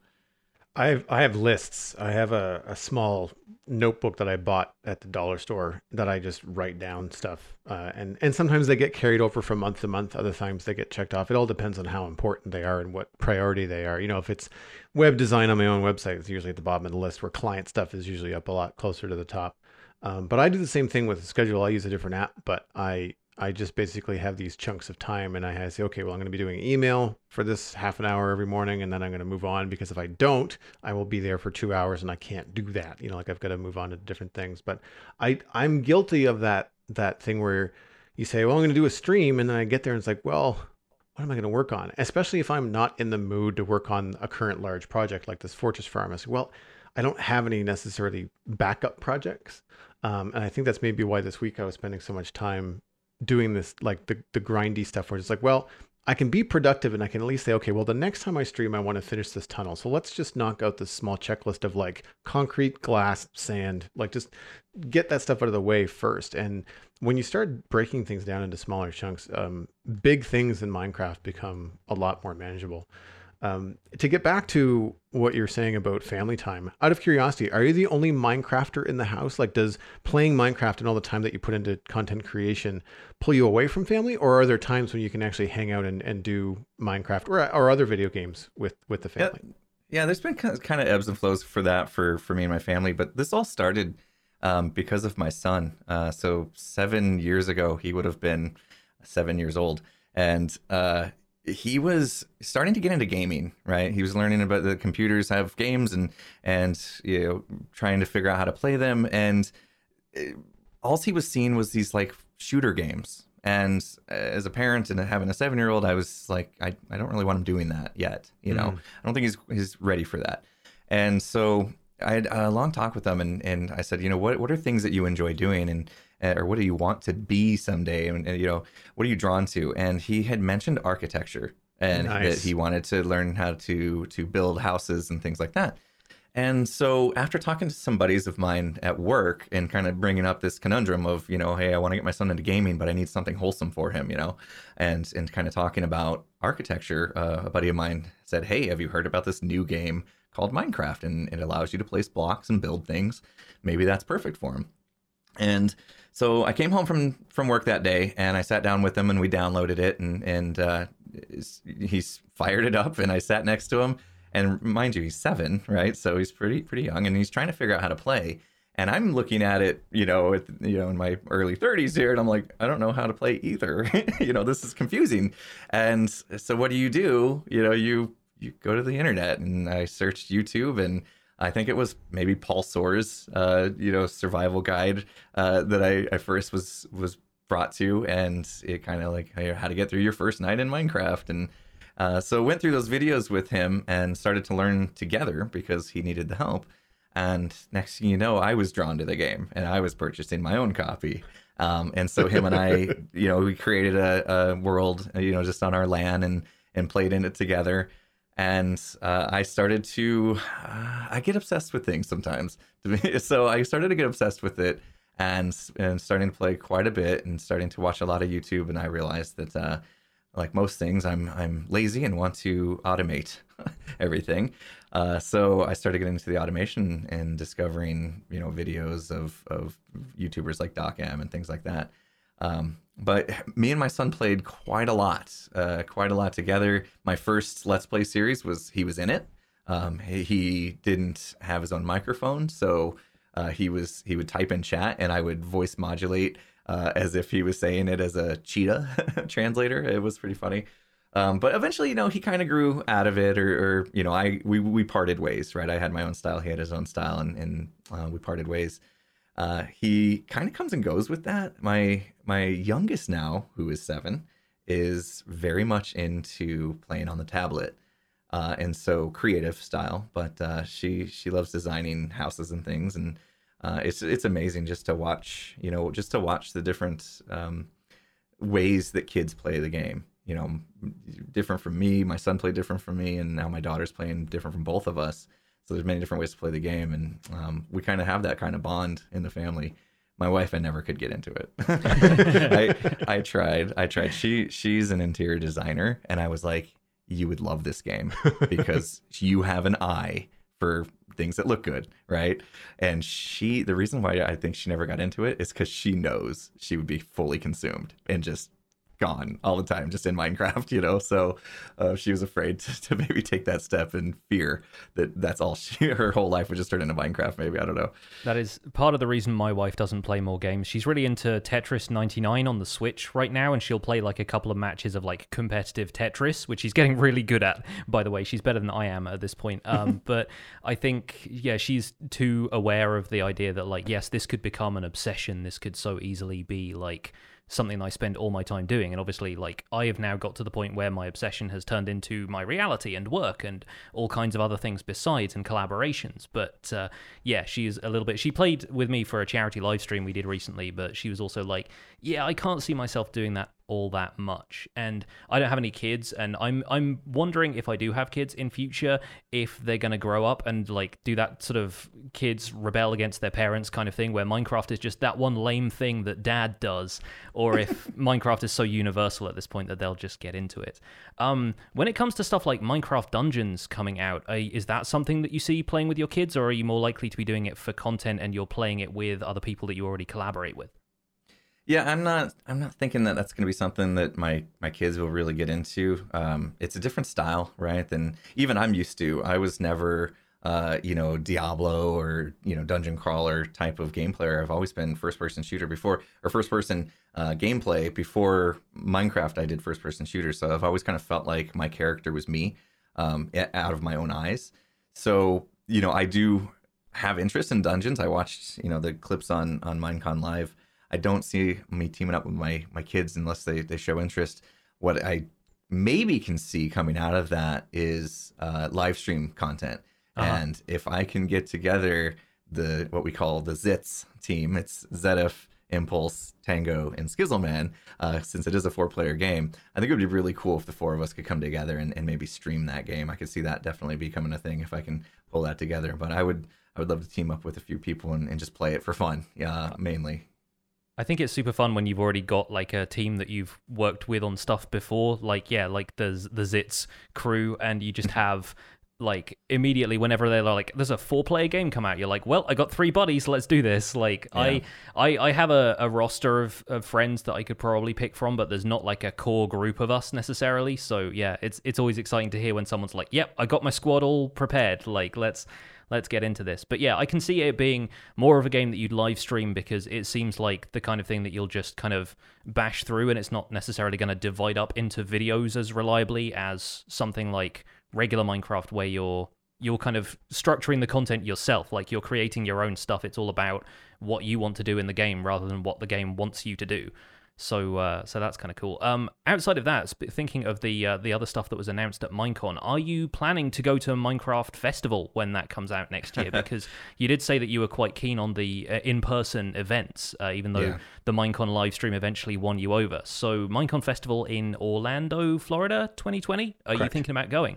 I have I have lists. I have a, a small notebook that I bought at the dollar store that I just write down stuff. Uh, and and sometimes they get carried over from month to month. Other times they get checked off. It all depends on how important they are and what priority they are. You know, if it's web design on my own website, it's usually at the bottom of the list. Where client stuff is usually up a lot closer to the top. Um, but I do the same thing with the schedule. I use a different app, but I I just basically have these chunks of time and I say, okay, well, I'm going to be doing email for this half an hour every morning and then I'm going to move on because if I don't, I will be there for two hours and I can't do that. You know, like I've got to move on to different things. But I, I'm guilty of that, that thing where you say, well, I'm going to do a stream. And then I get there and it's like, well, what am I going to work on? Especially if I'm not in the mood to work on a current large project like this Fortress Farm. I say, well, I don't have any necessarily backup projects. Um, and I think that's maybe why this week I was spending so much time doing this like the the grindy stuff where it's like, well, I can be productive and I can at least say, okay, well, the next time I stream, I want to finish this tunnel. So let's just knock out this small checklist of like concrete, glass, sand, like just get that stuff out of the way first. And when you start breaking things down into smaller chunks, um, big things in Minecraft become a lot more manageable. Um, to get back to what you're saying about family time, out of curiosity, are you the only Minecrafter in the house? Like, does playing Minecraft and all the time that you put into content creation pull you away from family, or are there times when you can actually hang out and, and do Minecraft or, or other video games with with the family? Yeah, yeah, there's been kind of ebbs and flows for that for for me and my family, but this all started um, because of my son. Uh, so seven years ago, he would have been seven years old, and uh, he was starting to get into gaming, right? He was learning about the computers have games and and you know trying to figure out how to play them. And it, all he was seeing was these like shooter games. And as a parent and having a seven year old, I was like, I, I don't really want him doing that yet. You know, mm. I don't think he's he's ready for that. And so I had a long talk with him, and and I said, you know, what what are things that you enjoy doing, and or what do you want to be someday? And, and, you know what are you drawn to? And he had mentioned architecture and nice. that he wanted to learn how to to build houses and things like that. And so after talking to some buddies of mine at work and kind of bringing up this conundrum of you know hey i want to get my son into gaming but i need something wholesome for him you know and and kind of talking about architecture uh, a buddy of mine said hey have you heard about this new game called minecraft? And it allows you to place blocks and build things. Maybe that's perfect for him. And so I came home from from work that day, and I sat down with him, and we downloaded it, and and uh, he's fired it up, and I sat next to him, and mind you, he's seven, right? So he's pretty pretty young, and he's trying to figure out how to play. And I'm looking at it, you know, you know, in my early 30s here, and I'm like, I don't know how to play either. you know, this is confusing. And so, what do you do? You know, you you go to the internet, and I searched YouTube, and I think it was maybe Paul Soares, uh, you know, survival guide uh, that I, I first was was brought to, and it kind of like how to get through your first night in Minecraft, and uh, so went through those videos with him and started to learn together because he needed the help. And next thing you know, I was drawn to the game, and I was purchasing my own copy. Um, and so him and I, you know, we created a, a world, you know, just on our LAN and and played in it together and uh, I started to uh, I get obsessed with things sometimes. so I started to get obsessed with it and and starting to play quite a bit and starting to watch a lot of YouTube. And I realized that uh, like most things, I'm I'm lazy and want to automate everything. Uh, so I started getting into the automation and discovering you know videos of of YouTubers like DocM and things like that. Um, but me and my son played quite a lot, uh, quite a lot together. My first Let's Play series was he was in it. Um, he, he, didn't have his own microphone, so uh, he was he would type in chat, and I would voice modulate uh, as if he was saying it as a cheetah translator. It was pretty funny. Um, but eventually, you know, he kind of grew out of it, or, or, you know, I we we parted ways. Right, I had my own style, he had his own style, and and uh, we parted ways. Uh, he kind of comes and goes with that. My my youngest now, who is seven, is very much into playing on the tablet, uh, and so creative style. But uh, she she loves designing houses and things, and uh, it's it's amazing just to watch. You know, just to watch the different um, ways that kids play the game. You know, different from me. My son played different from me, and now my daughter's playing different from both of us. So there's many different ways to play the game, and um, we kind of have that kind of bond in the family. My wife, I never could get into it. I I tried. I tried. She she's an interior designer, and I was like, you would love this game because you have an eye for things that look good, right? And she, the reason why I think she never got into it is because she knows she would be fully consumed and just gone all the time just in minecraft you know? So uh, she was afraid to, to, maybe take that step and fear that that's all she her whole life would just turn into minecraft maybe i don't know. That is part of the reason my wife doesn't play more games. She's really into tetris 99 on the switch right now and she'll play like a couple of matches of like competitive tetris which she's getting really good at by the way. She's better than i am at this point. Um, but i think yeah she's too aware of the idea that like yes this could become an obsession. This could so easily be like something I spend all my time doing. And obviously, like, I have now got to the point where my obsession has turned into my reality and work and all kinds of other things besides and collaborations. But uh, yeah, she's a little bit. She played with me for a charity live stream we did recently, but she was also like, yeah, I can't see myself doing that all that much. And I don't have any kids, and I'm I'm wondering if I do have kids in future, if they're gonna grow up and like do that sort of kids rebel against their parents kind of thing, where Minecraft is just that one lame thing that dad does, or if Minecraft is so universal at this point that they'll just get into it. Um, when it comes to stuff like Minecraft Dungeons coming out, is that something that you see playing with your kids, or are you more likely to be doing it for content and you're playing it with other people that you already collaborate with? Yeah, I'm not. I'm not thinking that that's going to be something that my my kids will really get into. Um, it's a different style, right? Than even I'm used to. I was never, uh, you know, Diablo or you know dungeon crawler type of game player. I've always been first person shooter before or first person uh, gameplay before Minecraft. I did first person shooters, so I've always kind of felt like my character was me, um, out of my own eyes. So you know, I do have interest in dungeons. I watched you know the clips on on Minecon Live I don't see me teaming up with my my kids unless they they show interest. What I maybe can see coming out of that is uh, live stream content, uh-huh. and if I can get together the what we call the Zits team, it's Zedaph, Impulse, Tango, and Skizzleman, uh, since it is a four player game, I think it would be really cool if the four of us could come together and, and maybe stream that game. I could see that definitely becoming a thing if I can pull that together. But I would I would love to team up with a few people and, and just play it for fun, yeah, mainly. I think it's super fun when you've already got like a team that you've worked with on stuff before, like yeah, like the the Zits crew, and you just have like immediately whenever they're like there's a four player game come out you're like well i got three buddies let's do this. Like yeah. I, I i have a, a roster of, of friends that i could probably pick from but there's not like a core group of us necessarily. So yeah it's it's always exciting to hear when someone's like yep i got my squad all prepared. Like let's let's get into this. But yeah, I can see it being more of a game that you'd live stream because it seems like the kind of thing that you'll just kind of bash through and it's not necessarily going to divide up into videos as reliably as something like regular Minecraft where you're you're kind of structuring the content yourself. Like you're creating your own stuff. It's all about what you want to do in the game rather than what the game wants you to do so uh, so that's kind of cool. Um, outside of that, thinking of the uh, the other stuff that was announced at Minecon, are you planning to go to a Minecraft Festival when that comes out next year? because you did say that you were quite keen on the uh, in person events, uh, even though yeah. the Minecon live stream eventually won you over. So Minecon Festival in Orlando, Florida, 2020. Are Correct. you thinking about going?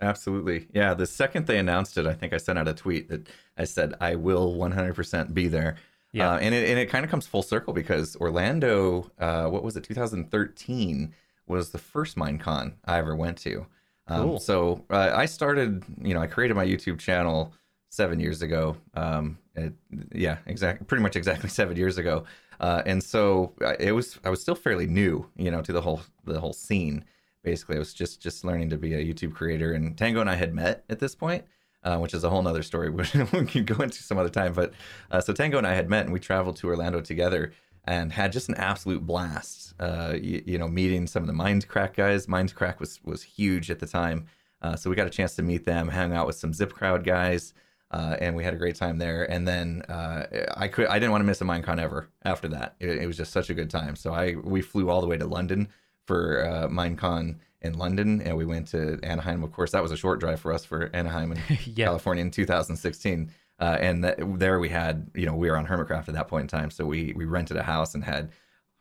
Absolutely. Yeah. The second they announced it, I think I sent out a tweet that I said, I will 100% be there. Yeah, uh, and it and it kind of comes full circle because Orlando, uh, what was it, 2013 was the first Minecon I ever went to. Um, cool. So uh, I started, you know, I created my YouTube channel seven years ago. Um, it, yeah, exactly, pretty much exactly seven years ago. Uh, and so uh, it was, I was still fairly new, you know, to the whole the whole scene. Basically, I was just just learning to be a YouTube creator, and Tango and I had met at this point uh, which is a whole nother story we can go into some other time. But uh, so Tango and I had met and we traveled to Orlando together and had just an absolute blast. Uh, you, you, know, meeting some of the Mindcrack guys. Mindcrack was was huge at the time, uh, so we got a chance to meet them, hang out with some ZipKrowd guys. Uh, and we had a great time there. And then uh, I could I didn't want to miss a Minecon ever after that. It, it, was just such a good time. So I we flew all the way to London for Minecon in London, and we went to Anaheim. Of course, that was a short drive for us for Anaheim in yeah. California in 2016. Uh, and that, there we had, you know, we were on Hermitcraft at that point in time, so we we rented a house and had a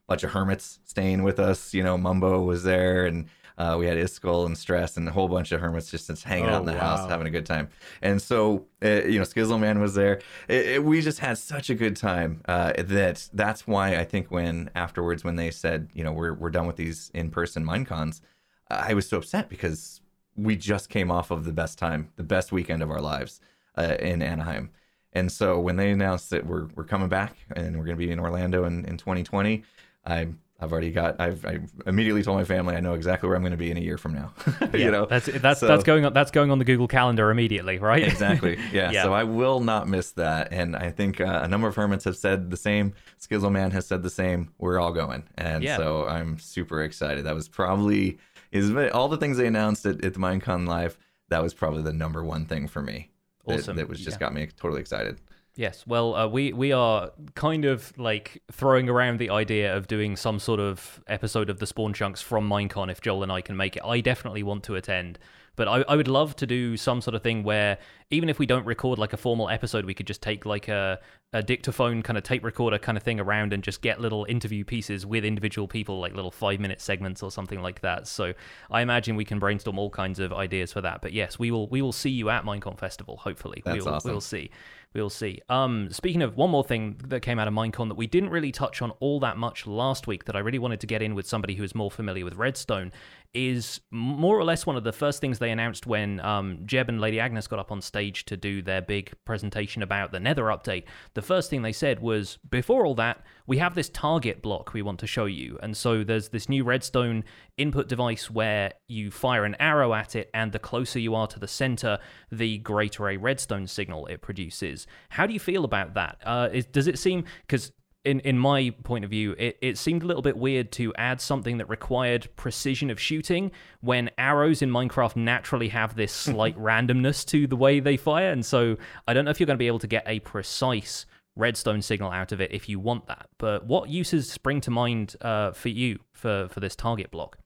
bunch of hermits staying with us. You know, Mumbo was there, and uh, we had Iskall and Stress and a whole bunch of hermits just, just hanging oh, out in the wow. house, having a good time. And so, uh, you know, Skizzleman was there. It, it, we just had such a good time uh, that that's why I think when afterwards, when they said, you know, we're, we're done with these in person Minecons, I was so upset because we just came off of the best time, the best weekend of our lives uh, in Anaheim. And so when they announced that we're we're coming back and we're going to be in Orlando in, in 2020, I I've already got I've I immediately told my family I know exactly where I'm going to be in a year from now. yeah, you know, that's that's so, that's going on that's going on the Google Calendar immediately, right? exactly. Yeah. yeah. So I will not miss that, and I think uh, a number of hermits have said the same. Skizzleman has said the same. We're all going, and yeah. so I'm super excited. That was probably is all the things they announced at, at the Minecon Live. That was probably the number one thing for me. Awesome. That, that was just yeah. got me totally excited. Yes, well, uh, we we are kind of like throwing around the idea of doing some sort of episode of the Spawn Chunks from Minecon if Joel and I can make it. I definitely want to attend, But I, I would love to do some sort of thing where even if we don't record like a formal episode, we could just take like a, a dictaphone kind of tape recorder kind of thing around and just get little interview pieces with individual people, like little five minute segments or something like that. So I imagine we can brainstorm all kinds of ideas for that. But yes, we will we will see you at Minecon Festival. Hopefully, That's we'll awesome. we'll see. We'll see. Um, speaking of one more thing that came out of Minecon that we didn't really touch on all that much last week, that I really wanted to get in with somebody who is more familiar with Redstone, is more or less one of the first things they announced when um, Jeb and Lady Agnes got up on stage to do their big presentation about the Nether update. The first thing they said was, before all that, we have this target block we want to show you. And so there's this new Redstone input device where you fire an arrow at it, and the closer you are to the center, the greater a redstone signal it produces. How do you feel about that? Uh, is, does it seem because in, in my point of view, it, it seemed a little bit weird to add something that required precision of shooting when arrows in Minecraft naturally have this slight randomness to the way they fire. And so I don't know if you're going to be able to get a precise redstone signal out of it if you want that. But what uses spring to mind uh, for you for, for this target block?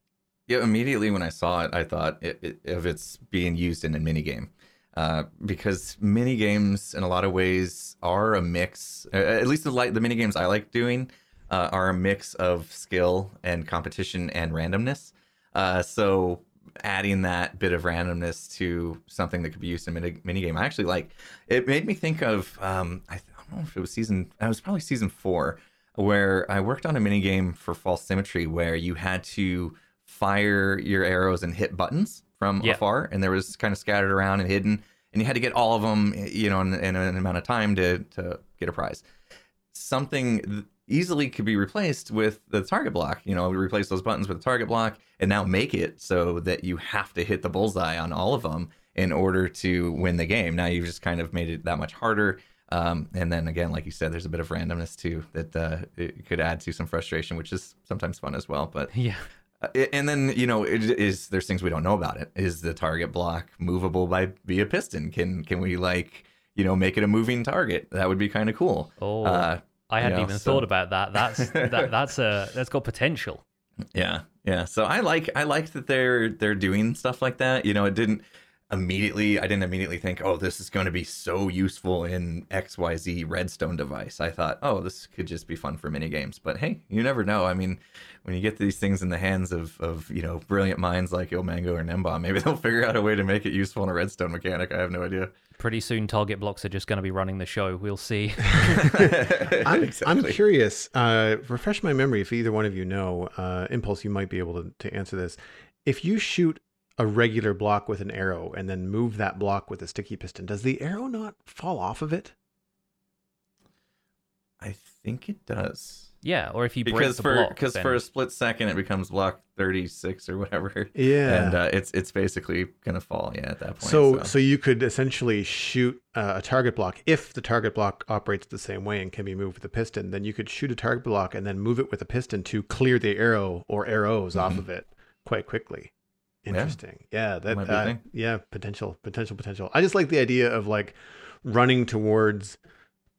Yeah, immediately when I saw it, I thought it, it, of it's being used in a minigame. Uh, because mini games in a lot of ways are a mix. At least the like the mini games I like doing uh, are a mix of skill and competition and randomness. Uh, so adding that bit of randomness to something that could be used in mini game, I actually like. It made me think of um, I, th- I don't know if it was season. It was probably season four where I worked on a mini game for False Symmetry where you had to fire your arrows and hit buttons from Yeah. afar, and there was kind of scattered around and hidden, and you had to get all of them, you know, in, in an amount of time to to get a prize. Something easily could be replaced with the target block. You know, we replace those buttons with the target block, and now make it so that you have to hit the bullseye on all of them in order to win the game. Now you've just kind of made it that much harder. Um, and then again, like you said, there's a bit of randomness too that uh, it could add to some frustration, which is sometimes fun as well. But Yeah. uh, and then you know it is there's things we don't know about it. Is the target block movable by via piston? Can can we like you know make it a moving target? That would be kind of cool. Oh, Uh, I hadn't know, even so- thought about that. That's that, that's a that's got potential. Yeah, yeah. So I like I like that they're they're doing stuff like that. You know, it didn't immediately I didn't immediately think, oh, this is going to be so useful in XYZ Redstone device. I thought, oh, this could just be fun for mini games. But hey, you never know. I mean, when you get these things in the hands of of you know brilliant minds like Ilmango or gnembon, maybe they'll figure out a way to make it useful in a Redstone mechanic. I have no idea. Pretty soon, target blocks are just going to be running the show. We'll see. I'm, I'm curious. Uh, refresh my memory if either one of you know. Uh, Impulse, you might be able to, to answer this. If you shoot a regular block with an arrow and then move that block with a sticky piston, does the arrow not fall off of it? I think it does. yeah, or if you break because the for block, because then- for a split second it becomes block 36 or whatever Yeah. and uh, it's it's basically gonna fall yeah at that point so, so you could essentially shoot uh, a target block if the target block operates the same way and can be moved with a piston. Then you could shoot a target block and then move it with a piston to clear the arrow or arrows off Mhm. of it quite quickly. Yeah. Interesting. Yeah, that Might be a uh, thing. yeah, potential, potential, potential. I just like the idea of like running towards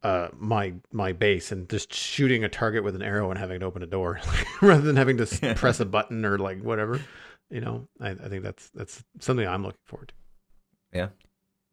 uh my my base and just shooting a target with an arrow and having to open a door rather than having to Yeah. press a button or like whatever. You know, I, I think that's that's something I'm looking forward to. Yeah.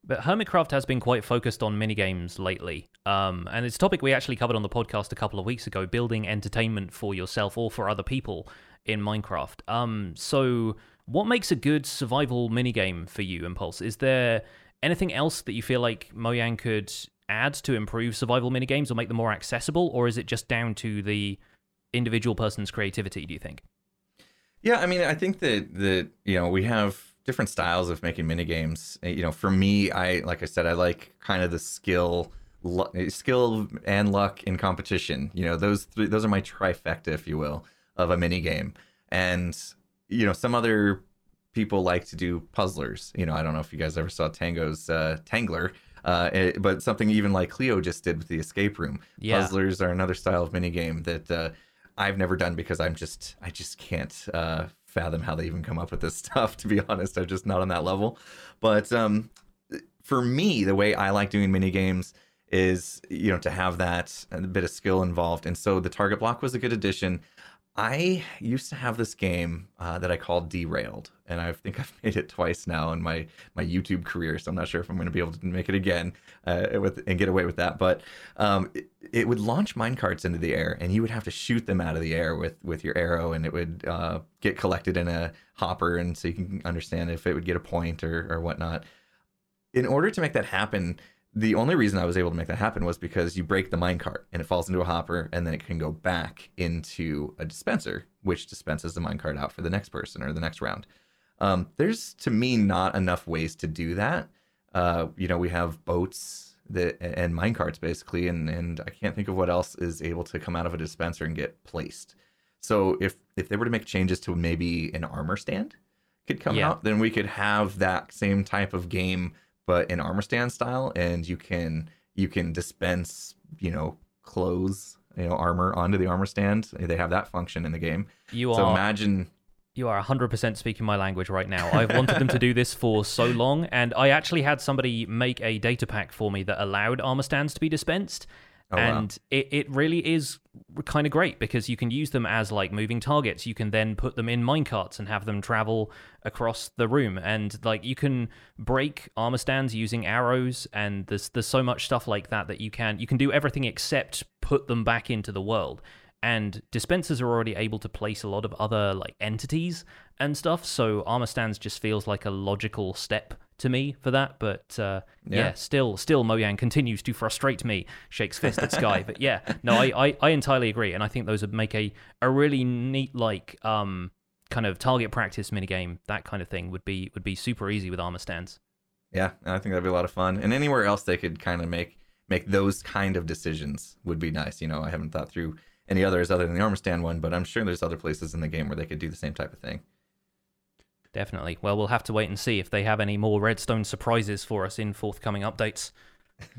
But Hermitcraft has been quite focused on minigames lately. Um, and it's a topic we actually covered on the podcast a couple of weeks ago building entertainment for yourself or for other people in Minecraft. Um, so, what makes a good survival minigame for you, Impulse? Is there anything else that you feel like Mojang could add to improve survival minigames or make them more accessible? Or is it just down to the individual person's creativity, do you think? yeah i mean i think that that you know we have different styles of making mini games eh, you know for me i like i said i like kind of the skill lu- eh, skill and luck in competition you know those three those are my trifecta if you will of a mini game and you know some other people like to do puzzlers. You know i don't know if you guys ever saw tango's uh, tangler uh, it- but something even like cleo just did with the escape room. Yeah. puzzlers are another style of mini game that uh, i've never done because i'm just i just can't uh, fathom how they even come up with this stuff to be honest. I'm just not on that level. But um, for me the way i like doing mini games is you know to have that a bit of skill involved. And so the target block was a good addition I used to have this game uh, that I called Derailed, and I think I've made it twice now in my my YouTube career. So I'm not sure if I'm going to be able to make it again uh, with and get away with that. But um, it, it, would launch minecarts into the air, and you would have to shoot them out of the air with with your arrow, and it would uh, get collected in a hopper, and so you can understand if it would get a point or or whatnot. In order to make that happen, the only reason I was able to make that happen was because you break the minecart and it falls into a hopper and then it can go back into a dispenser, which dispenses the minecart out for the next person or the next round. Um, there's to me not enough ways to do that. Uh, you know, we have boats that and minecarts basically, and and I can't think of what else is able to come out of a dispenser and get placed. So if if they were to make changes to maybe an armor stand could come yeah. out, then we could have that same type of game but in armor stand style, and you can you can dispense you know clothes you know armor onto the armor stand. They have that function in the game. You so are imagine you are 100% speaking my language right now. I've wanted them to do this for so long, and I actually had somebody make a data pack for me that allowed armor stands to be dispensed. Oh, and wow. it, it really is kind of great because you can use them as like moving targets. You can then put them in minecarts and have them travel across the room. And like you can break armor stands using arrows and there's there's so much stuff like that that you can you can do everything except put them back into the world. And dispensers are already able to place a lot of other like entities and stuff, so armor stands just feels like a logical step to me for that. But uh, yeah. yeah. still, still, Mojang continues to frustrate me. Shakes fist at Sky, but yeah, no, I, I, I, entirely agree, and I think those would make a a really neat like um kind of target practice minigame. That kind of thing would be would be super easy with armor stands. Yeah, I think that'd be a lot of fun. And anywhere else they could kind of make make those kind of decisions would be nice. You know, I haven't thought through any others other than the armor stand one, but I'm sure there's other places in the game where they could do the same type of thing. Definitely. Well, we'll have to wait and see if they have any more Redstone surprises for us in forthcoming updates.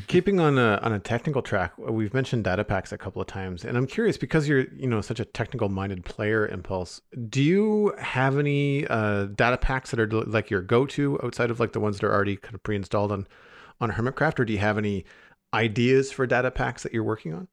Keeping on a on a technical track, we've mentioned data packs a couple of times, and I'm curious because you're you know such a technical minded player, Impulse. Do you have any uh, data packs that are like your go to outside of like the ones that are already kind of pre installed on on Hermitcraft, or do you have any ideas for data packs that you're working on?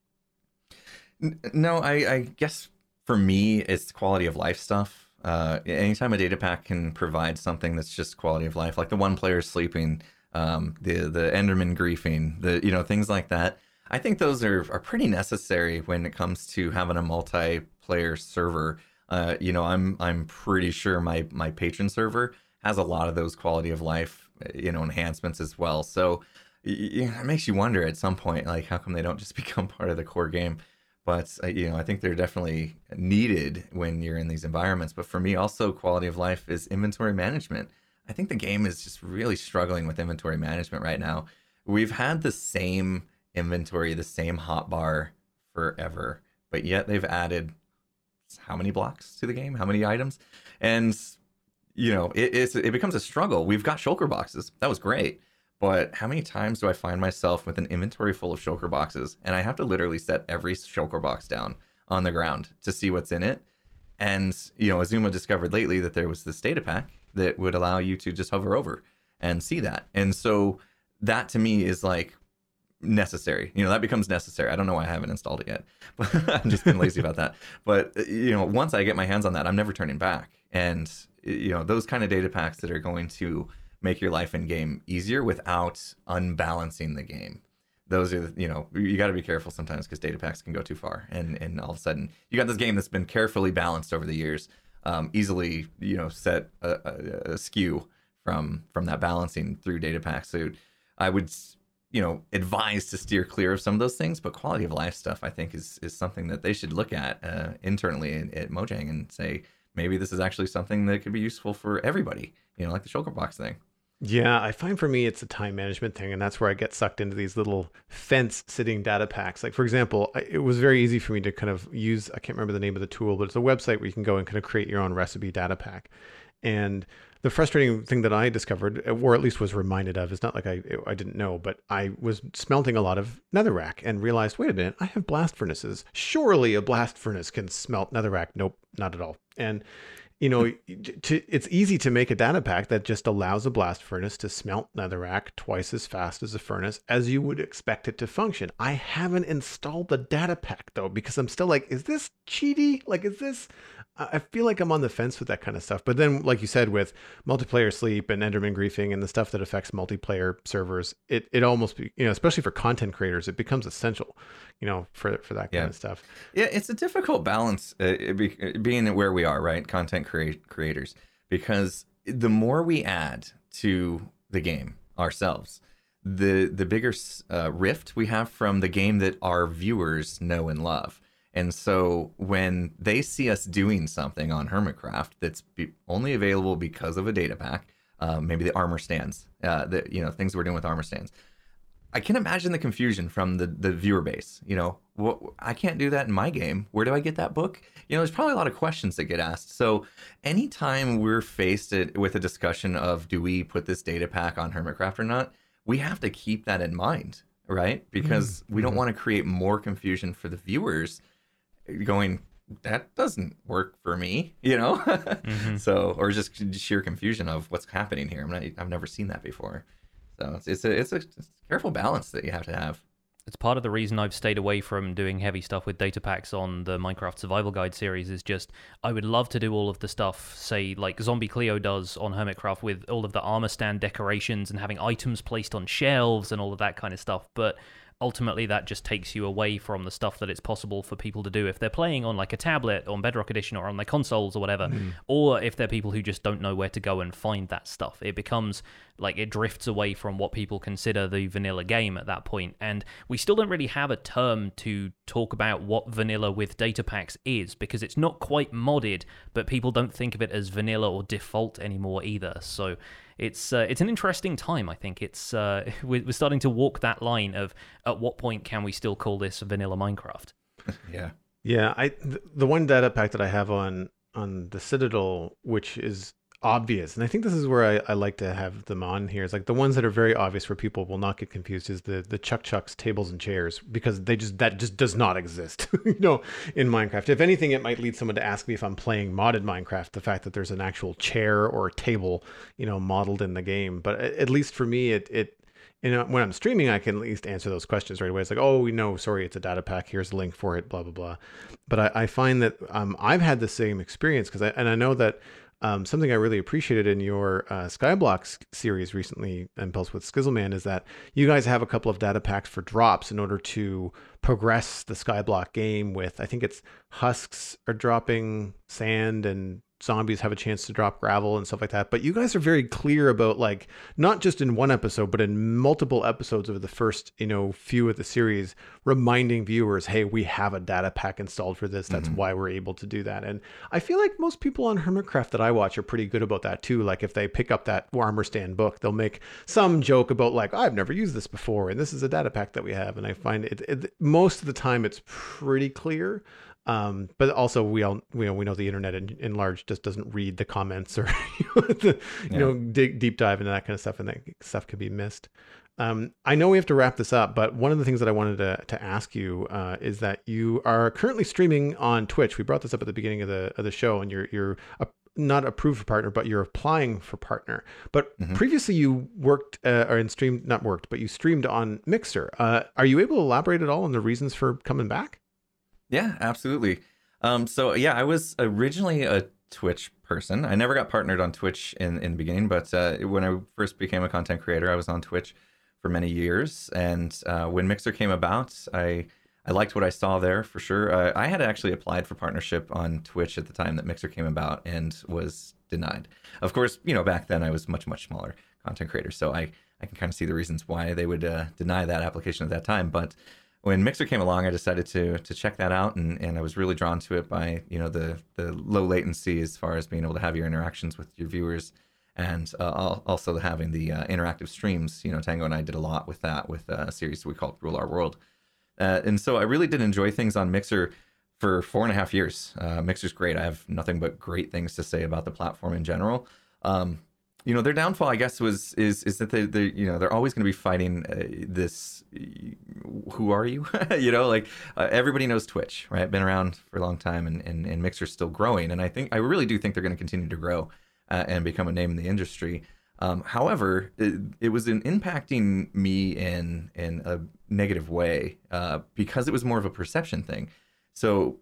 No, I, I guess for me, it's quality of life stuff uh, anytime a data pack can provide something that's just quality of life, like the one player sleeping, um, the the Enderman griefing, the you know things like that. I think those are are pretty necessary when it comes to having a multiplayer server. Uh, you know, I'm I'm pretty sure my my patron server has a lot of those quality of life, you know, enhancements as well. So it makes you wonder at some point, like how come they don't just become part of the core game? But uh, you know i think they're definitely needed when you're in these environments. But for me also quality of life is inventory management. I think the game is just really struggling with inventory management right now. We've had the same inventory the same hotbar forever but yet they've added how many blocks to the game? How many items? And you know it, it becomes a struggle. We've got shulker boxes. That was great but how many times do I find myself with an inventory full of shulker boxes and I have to literally set every shulker box down on the ground to see what's in it? And, you know, Xisuma discovered lately that there was this data pack that would allow you to just hover over and see that. And so that to me is like necessary. You know, that becomes necessary. I don't know why I haven't installed it yet. But I'm just been lazy about that. But you know, once I get my hands on that, I'm never turning back. And you know, those kind of data packs that are going to make your life in game easier without unbalancing the game. Those are, you know, you got to be careful sometimes because data packs can go too far, and and all of a sudden you got this game that's been carefully balanced over the years, um, easily, you know, set a, a, a skew from from that balancing through data packs. So I would, you know, advise to steer clear of some of those things, but quality of life stuff I think is is something that they should look at uh, internally at, at Mojang and say maybe this is actually something that could be useful for everybody. You know, like the shulker box thing. Yeah, I find for me it's a time management thing, and that's where I get sucked into these little fence sitting data packs. Like, for example, it was very easy for me to kind of use, I can't remember the name of the tool, but it's a website where you can go and kind of create your own recipe data pack. And the frustrating thing that I discovered, or at least was reminded of, is not like I I didn't know, but I was smelting a lot of netherrack and realized, wait a minute, I have blast furnaces. Surely a blast furnace can smelt netherrack. Nope, not at all. And you know, to, it's easy to make a data pack that just allows a blast furnace to smelt netherrack twice as fast as a furnace as you would expect it to function. I haven't installed the data pack though because I'm still like, is this cheaty? Like, is this? I feel like I'm on the fence with that kind of stuff. But then, like you said, with multiplayer sleep and Enderman griefing and the stuff that affects multiplayer servers, it it almost you know, especially for content creators, it becomes essential, you know, for for that kind Yeah. of stuff. Yeah, it's a difficult balance uh, be, being where we are, right? Content create, creators, because the more we add to the game ourselves, the the bigger uh, rift we have from the game that our viewers know and love. And so when they see us doing something on Hermitcraft that's be, only available because of a data pack, uh, maybe the armor stands, uh, the you know things we're doing with armor stands, I can imagine the confusion from the the viewer base. You know, what I can't do that in my game. Where do I get that book? You know, there's probably a lot of questions that get asked. So, anytime we're faced it- with a discussion of do we put this data pack on Hermitcraft or not, we have to keep that in mind, right? Because we don't want to create more confusion for the viewers. Going, that doesn't work for me, you know. Mm-hmm. So, or just sheer confusion of what's happening here. I'm not, I've never seen that before. So it's it's a it's a, it's a careful balance that you have to have. It's part of the reason I've stayed away from doing heavy stuff with data packs on the Minecraft Survival Guide series. Is just I would love to do all of the stuff, say like Zombie Cleo does on Hermitcraft, with all of the armor stand decorations and having items placed on shelves and all of that kind of stuff. But ultimately, that just takes you away from the stuff that it's possible for people to do if they're playing on like a tablet, on Bedrock Edition, or on their consoles or whatever, hmm. or if they're people who just don't know where to go and find that stuff. It becomes like it drifts away from what people consider the vanilla game at that point and we still don't really have a term to talk about what vanilla with data packs is because it's not quite modded but people don't think of it as vanilla or default anymore either so it's uh, it's an interesting time i think it's uh, we're we're starting to walk that line of at what point can we still call this vanilla minecraft Yeah. Yeah, I th- the one data pack that I have on on the Citadel, which is obvious, and I think this is where I, I like to have them on here. Is like the ones that are very obvious where people will not get confused is the the Chuck Chucks tables and chairs because they just that just does not exist, you know, in Minecraft. If anything, it might lead someone to ask me if I'm playing modded Minecraft. The fact that there's an actual chair or table, you know, modeled in the game, but at least for me, it it you know, when I'm streaming, I can at least answer those questions right away. It's like, oh, no, sorry, it's a data pack. Here's the link for it, blah blah blah. But I, I find that um, I've had the same experience because I and I know that um, something I really appreciated in your uh, Skyblocks series recently, Impulse with Skizzleman, is that you guys have a couple of data packs for drops in order to progress the Skyblock game. With I think it's husks are dropping sand and zombies have a chance to drop gravel and stuff like that. But you guys are very clear about like not just in one episode, but in multiple episodes of the first, you know, few of the series, reminding viewers, hey, we have a data pack installed for this. That's mm-hmm. why we're able to do that. And I feel like most people on Hermitcraft that I watch are pretty good about that too. Like if they pick up that armor stand book, they'll make some joke about like, I've never used this before, and this is a data pack that we have. And I find it, it most of the time it's pretty clear. Um, but also we all we know we know the internet in, in large just doesn't read the comments or you know, the, you know dig deep dive into that kind of stuff and that stuff could be missed. Um, I know we have to wrap this up, but one of the things that I wanted to, to ask you uh, is that you are currently streaming on Twitch. We brought this up at the beginning of the of the show, and you're you're a, not approved for partner, but you're applying for partner. But previously, you worked uh, or in streamed not worked, but you streamed on Mixer. Uh, are you able to elaborate at all on the reasons for coming back? Yeah, absolutely. Um, so yeah, I was originally a Twitch person. I never got partnered on Twitch in in the beginning, but uh, when I first became a content creator, I was on Twitch for many years. And uh, when Mixer came about, I I liked what I saw there for sure. Uh, I had actually applied for partnership on Twitch at the time that Mixer came about and was denied. Of course, you know back then I was much much smaller content creator, so I I can kind of see the reasons why they would uh, deny that application at that time, but when Mixer came along, I decided to to check that out, and, and I was really drawn to it by you know the the low latency as far as being able to have your interactions with your viewers, and uh, also having the uh, interactive streams. You know, Tango and I did a lot with that with uh, a series we called Rule Our World, uh, and so I really did enjoy things on Mixer for four and a half years. Uh, Mixer's great. I have nothing but great things to say about the platform in general. Um, you know, their downfall, I guess, was is is that they they you know they're always going to be fighting uh, this. Who are you? you know, like uh, everybody knows Twitch, right? Been around for a long time, and and, and Mixer's still growing, and I think I really do think they're going to continue to grow uh, and become a name in the industry. Um, however, it, it was in impacting me in in a negative way uh, because it was more of a perception thing. So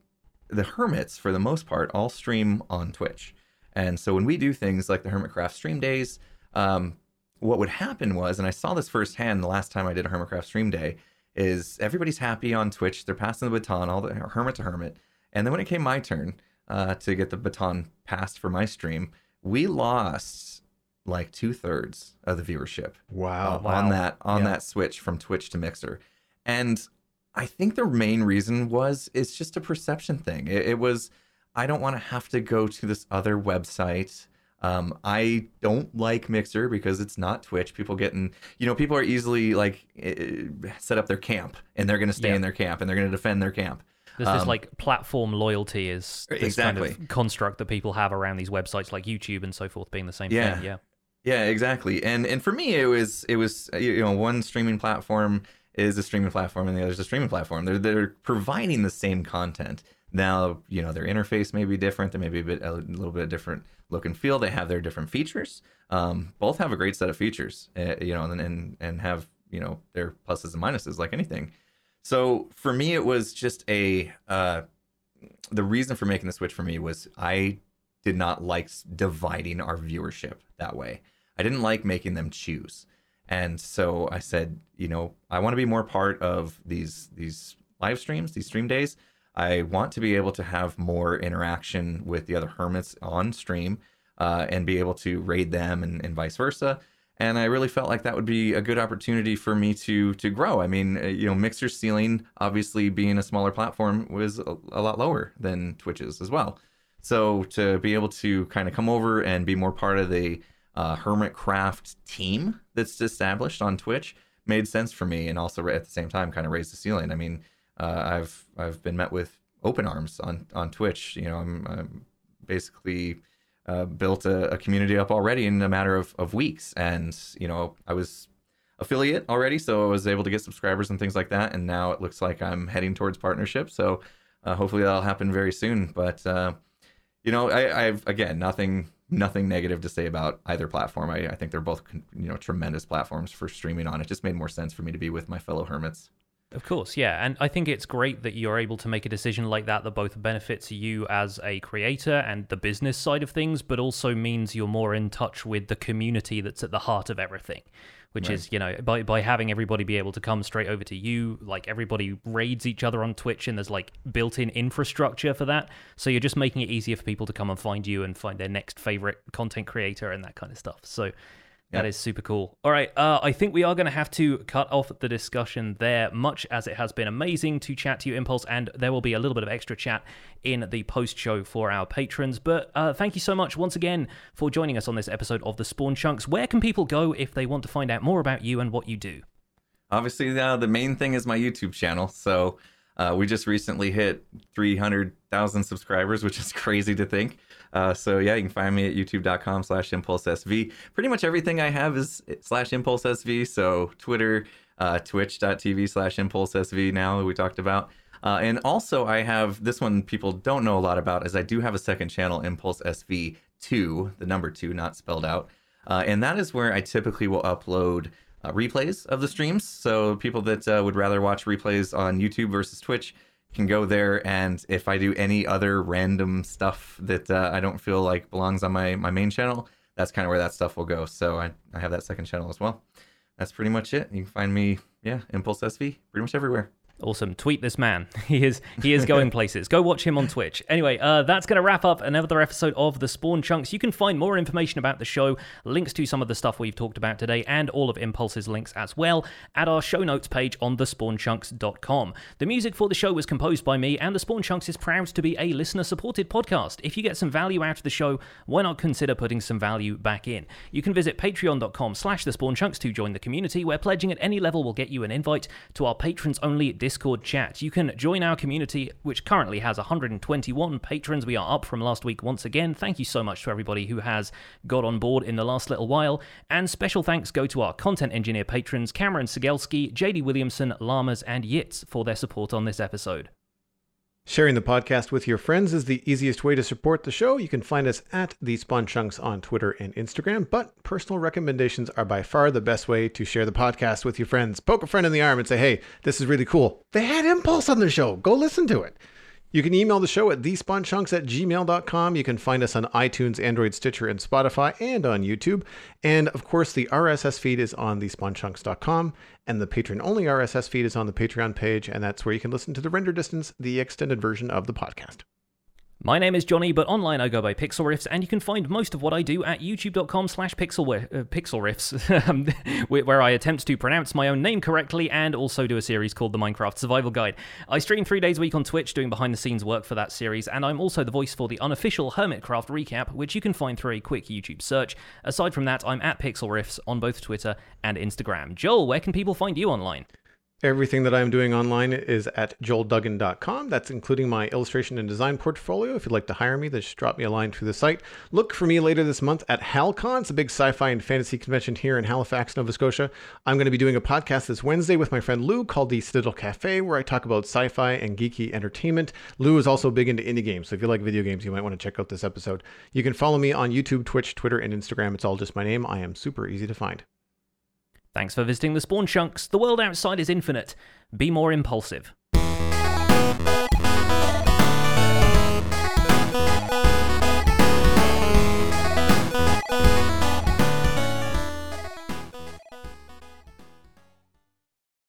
the hermits, for the most part, all stream on Twitch, and so when we do things like the Hermitcraft stream days, um, what would happen was, and I saw this firsthand the last time I did a Hermitcraft stream day, is everybody's happy on Twitch. They're passing the baton, all the hermit to hermit, and then when it came my turn uh, to get the baton passed for my stream, we lost like two thirds of the viewership. Wow. uh, on that on Yeah. that switch from Twitch to Mixer, and I think the main reason was it's just a perception thing. It, it was I don't want to have to go to this other website. Um, I don't like Mixer because it's not Twitch. People getting, you know, people are easily like eh, set up their camp and they're going to stay Yeah. in their camp and they're going to defend their camp. There's this Um, like platform loyalty is this Exactly. kind of construct that people have around these websites like YouTube and so forth being the same Yeah. thing. Yeah. Yeah, exactly. And and for me, it was it was you know one streaming platform is a streaming platform and the other is a streaming platform. They're they're providing the same content. Now you know their interface may be different. They may be a bit a little bit different look and feel. They have their different features. Um, both have a great set of features. Uh, you know, and and and have you know their pluses and minuses like anything. So for me, it was just a uh, the reason for making the switch for me was I did not like dividing our viewership that way. I didn't like making them choose. And so I said, you know, I want to be more part of these these live streams, these stream days. I want to be able to have more interaction with the other hermits on stream uh, and be able to raid them and, and vice versa. And I really felt like that would be a good opportunity for me to to grow. I mean, uh, you know, Mixer's ceiling, obviously being a smaller platform, was a, a lot lower than Twitch's as well. So to be able to kind of come over and be more part of the uh, Hermitcraft team that's established on Twitch made sense for me, and also at the same time kind of raised the ceiling. I mean, uh, I've I've been met with open arms on on Twitch. You know, I'm, I'm basically uh, built a, a community up already in a matter of, of weeks, and you know, I was affiliate already, so I was able to get subscribers and things like that. And now it looks like I'm heading towards partnership. So uh, hopefully that'll happen very soon. But uh, you know, I, I've again nothing nothing negative to say about either platform. I, I think they're both you know tremendous platforms for streaming on. It just made more sense for me to be with my fellow hermits. Of course, yeah. And I think it's great that you're able to make a decision like that that both benefits you as a creator and the business side of things, but also means you're more in touch with the community that's at the heart of everything. Which is, you know, by, by having everybody be able to come straight over to you, like everybody raids each other on Twitch and there's like built in infrastructure for that. So you're just making it easier for people to come and find you and find their next favorite content creator and that kind of stuff. So that is super cool. All right, uh, I think we are going to have to cut off the discussion there, much as it has been amazing to chat to you, Impulse, and there will be a little bit of extra chat in the post show for our patrons. But uh, thank you so much once again for joining us on this episode of The Spawn Chunks. Where can people go if they want to find out more about you and what you do? Obviously, uh, the main thing is my YouTube channel. So uh, we just recently hit 300,000 subscribers, which is crazy to think. Uh, so yeah, you can find me at youtube.com slash impulsesv. Pretty much everything I have is slash impulsesv. So Twitter, uh, twitch.tv slash impulsesv now we talked about. Uh, and also I have this one people don't know a lot about is I do have a second channel, Impulse SV2, the number two, not spelled out. Uh, and that is where I typically will upload uh, replays of the streams. So people that uh, would rather watch replays on YouTube versus Twitch can go there. And if I do any other random stuff that uh, I don't feel like belongs on my, my main channel, that's kind of where that stuff will go. So I, I have that second channel as well. That's pretty much it. You can find me, yeah, Impulse SV, pretty much everywhere. Awesome. Tweet this man. He is he is going places. Go watch him on Twitch. Anyway, uh, that's going to wrap up another episode of The Spawn Chunks. You can find more information about the show, links to some of the stuff we've talked about today, and all of Impulse's links as well at our show notes page on thespawnchunks.com. The music for the show was composed by me, and The Spawn Chunks is proud to be a listener-supported podcast. If you get some value out of the show, why not consider putting some value back in? You can visit patreon.com slash thespawnchunks to join the community, where pledging at any level will get you an invite to our patrons-only Discord chat. You can join our community, which currently has 121 patrons. We are up from last week once again. Thank you so much to everybody who has got on board in the last little while. And special thanks go to our content engineer patrons Cameron Sigelski, JD Williamson, Lamas, and Yitz for their support on this episode. Sharing the podcast with your friends is the easiest way to support the show. You can find us at the Spawn Chunks on Twitter and Instagram, but personal recommendations are by far the best way to share the podcast with your friends. Poke a friend in the arm and say, hey, this is really cool. They had Impulse on the show. Go listen to it. You can email the show at thespawnchunks at gmail.com. You can find us on iTunes, Android, Stitcher, and Spotify, and on YouTube. And of course, the RSS feed is on thespawnchunks.com, and the patron only RSS feed is on the Patreon page, and that's where you can listen to the render distance, the extended version of the podcast. My name is Jonny, but online I go by Pixlriffs, and you can find most of what I do at youtube.com slash pixel uh, um, where I attempt to pronounce my own name correctly and also do a series called the Minecraft Survival Guide. I stream three days a week on Twitch doing behind the scenes work for that series, and I'm also the voice for the unofficial Hermitcraft recap, which you can find through a quick YouTube search. Aside from that, I'm at Pixlriffs on both Twitter and Instagram. Joel, where can people find you online? Everything that I'm doing online is at joelduggan.com. That's including my illustration and design portfolio. If you'd like to hire me, just drop me a line through the site. Look for me later this month at HalCon. It's a big sci-fi and fantasy convention here in Halifax, Nova Scotia. I'm going to be doing a podcast this Wednesday with my friend Lou called the Citadel Cafe, where I talk about sci-fi and geeky entertainment. Lou is also big into indie games, so if you like video games, you might want to check out this episode. You can follow me on YouTube, Twitch, Twitter, and Instagram. It's all just my name. I am super easy to find. Thanks for visiting the Spawn Chunks. The world outside is infinite. Be more impulsive.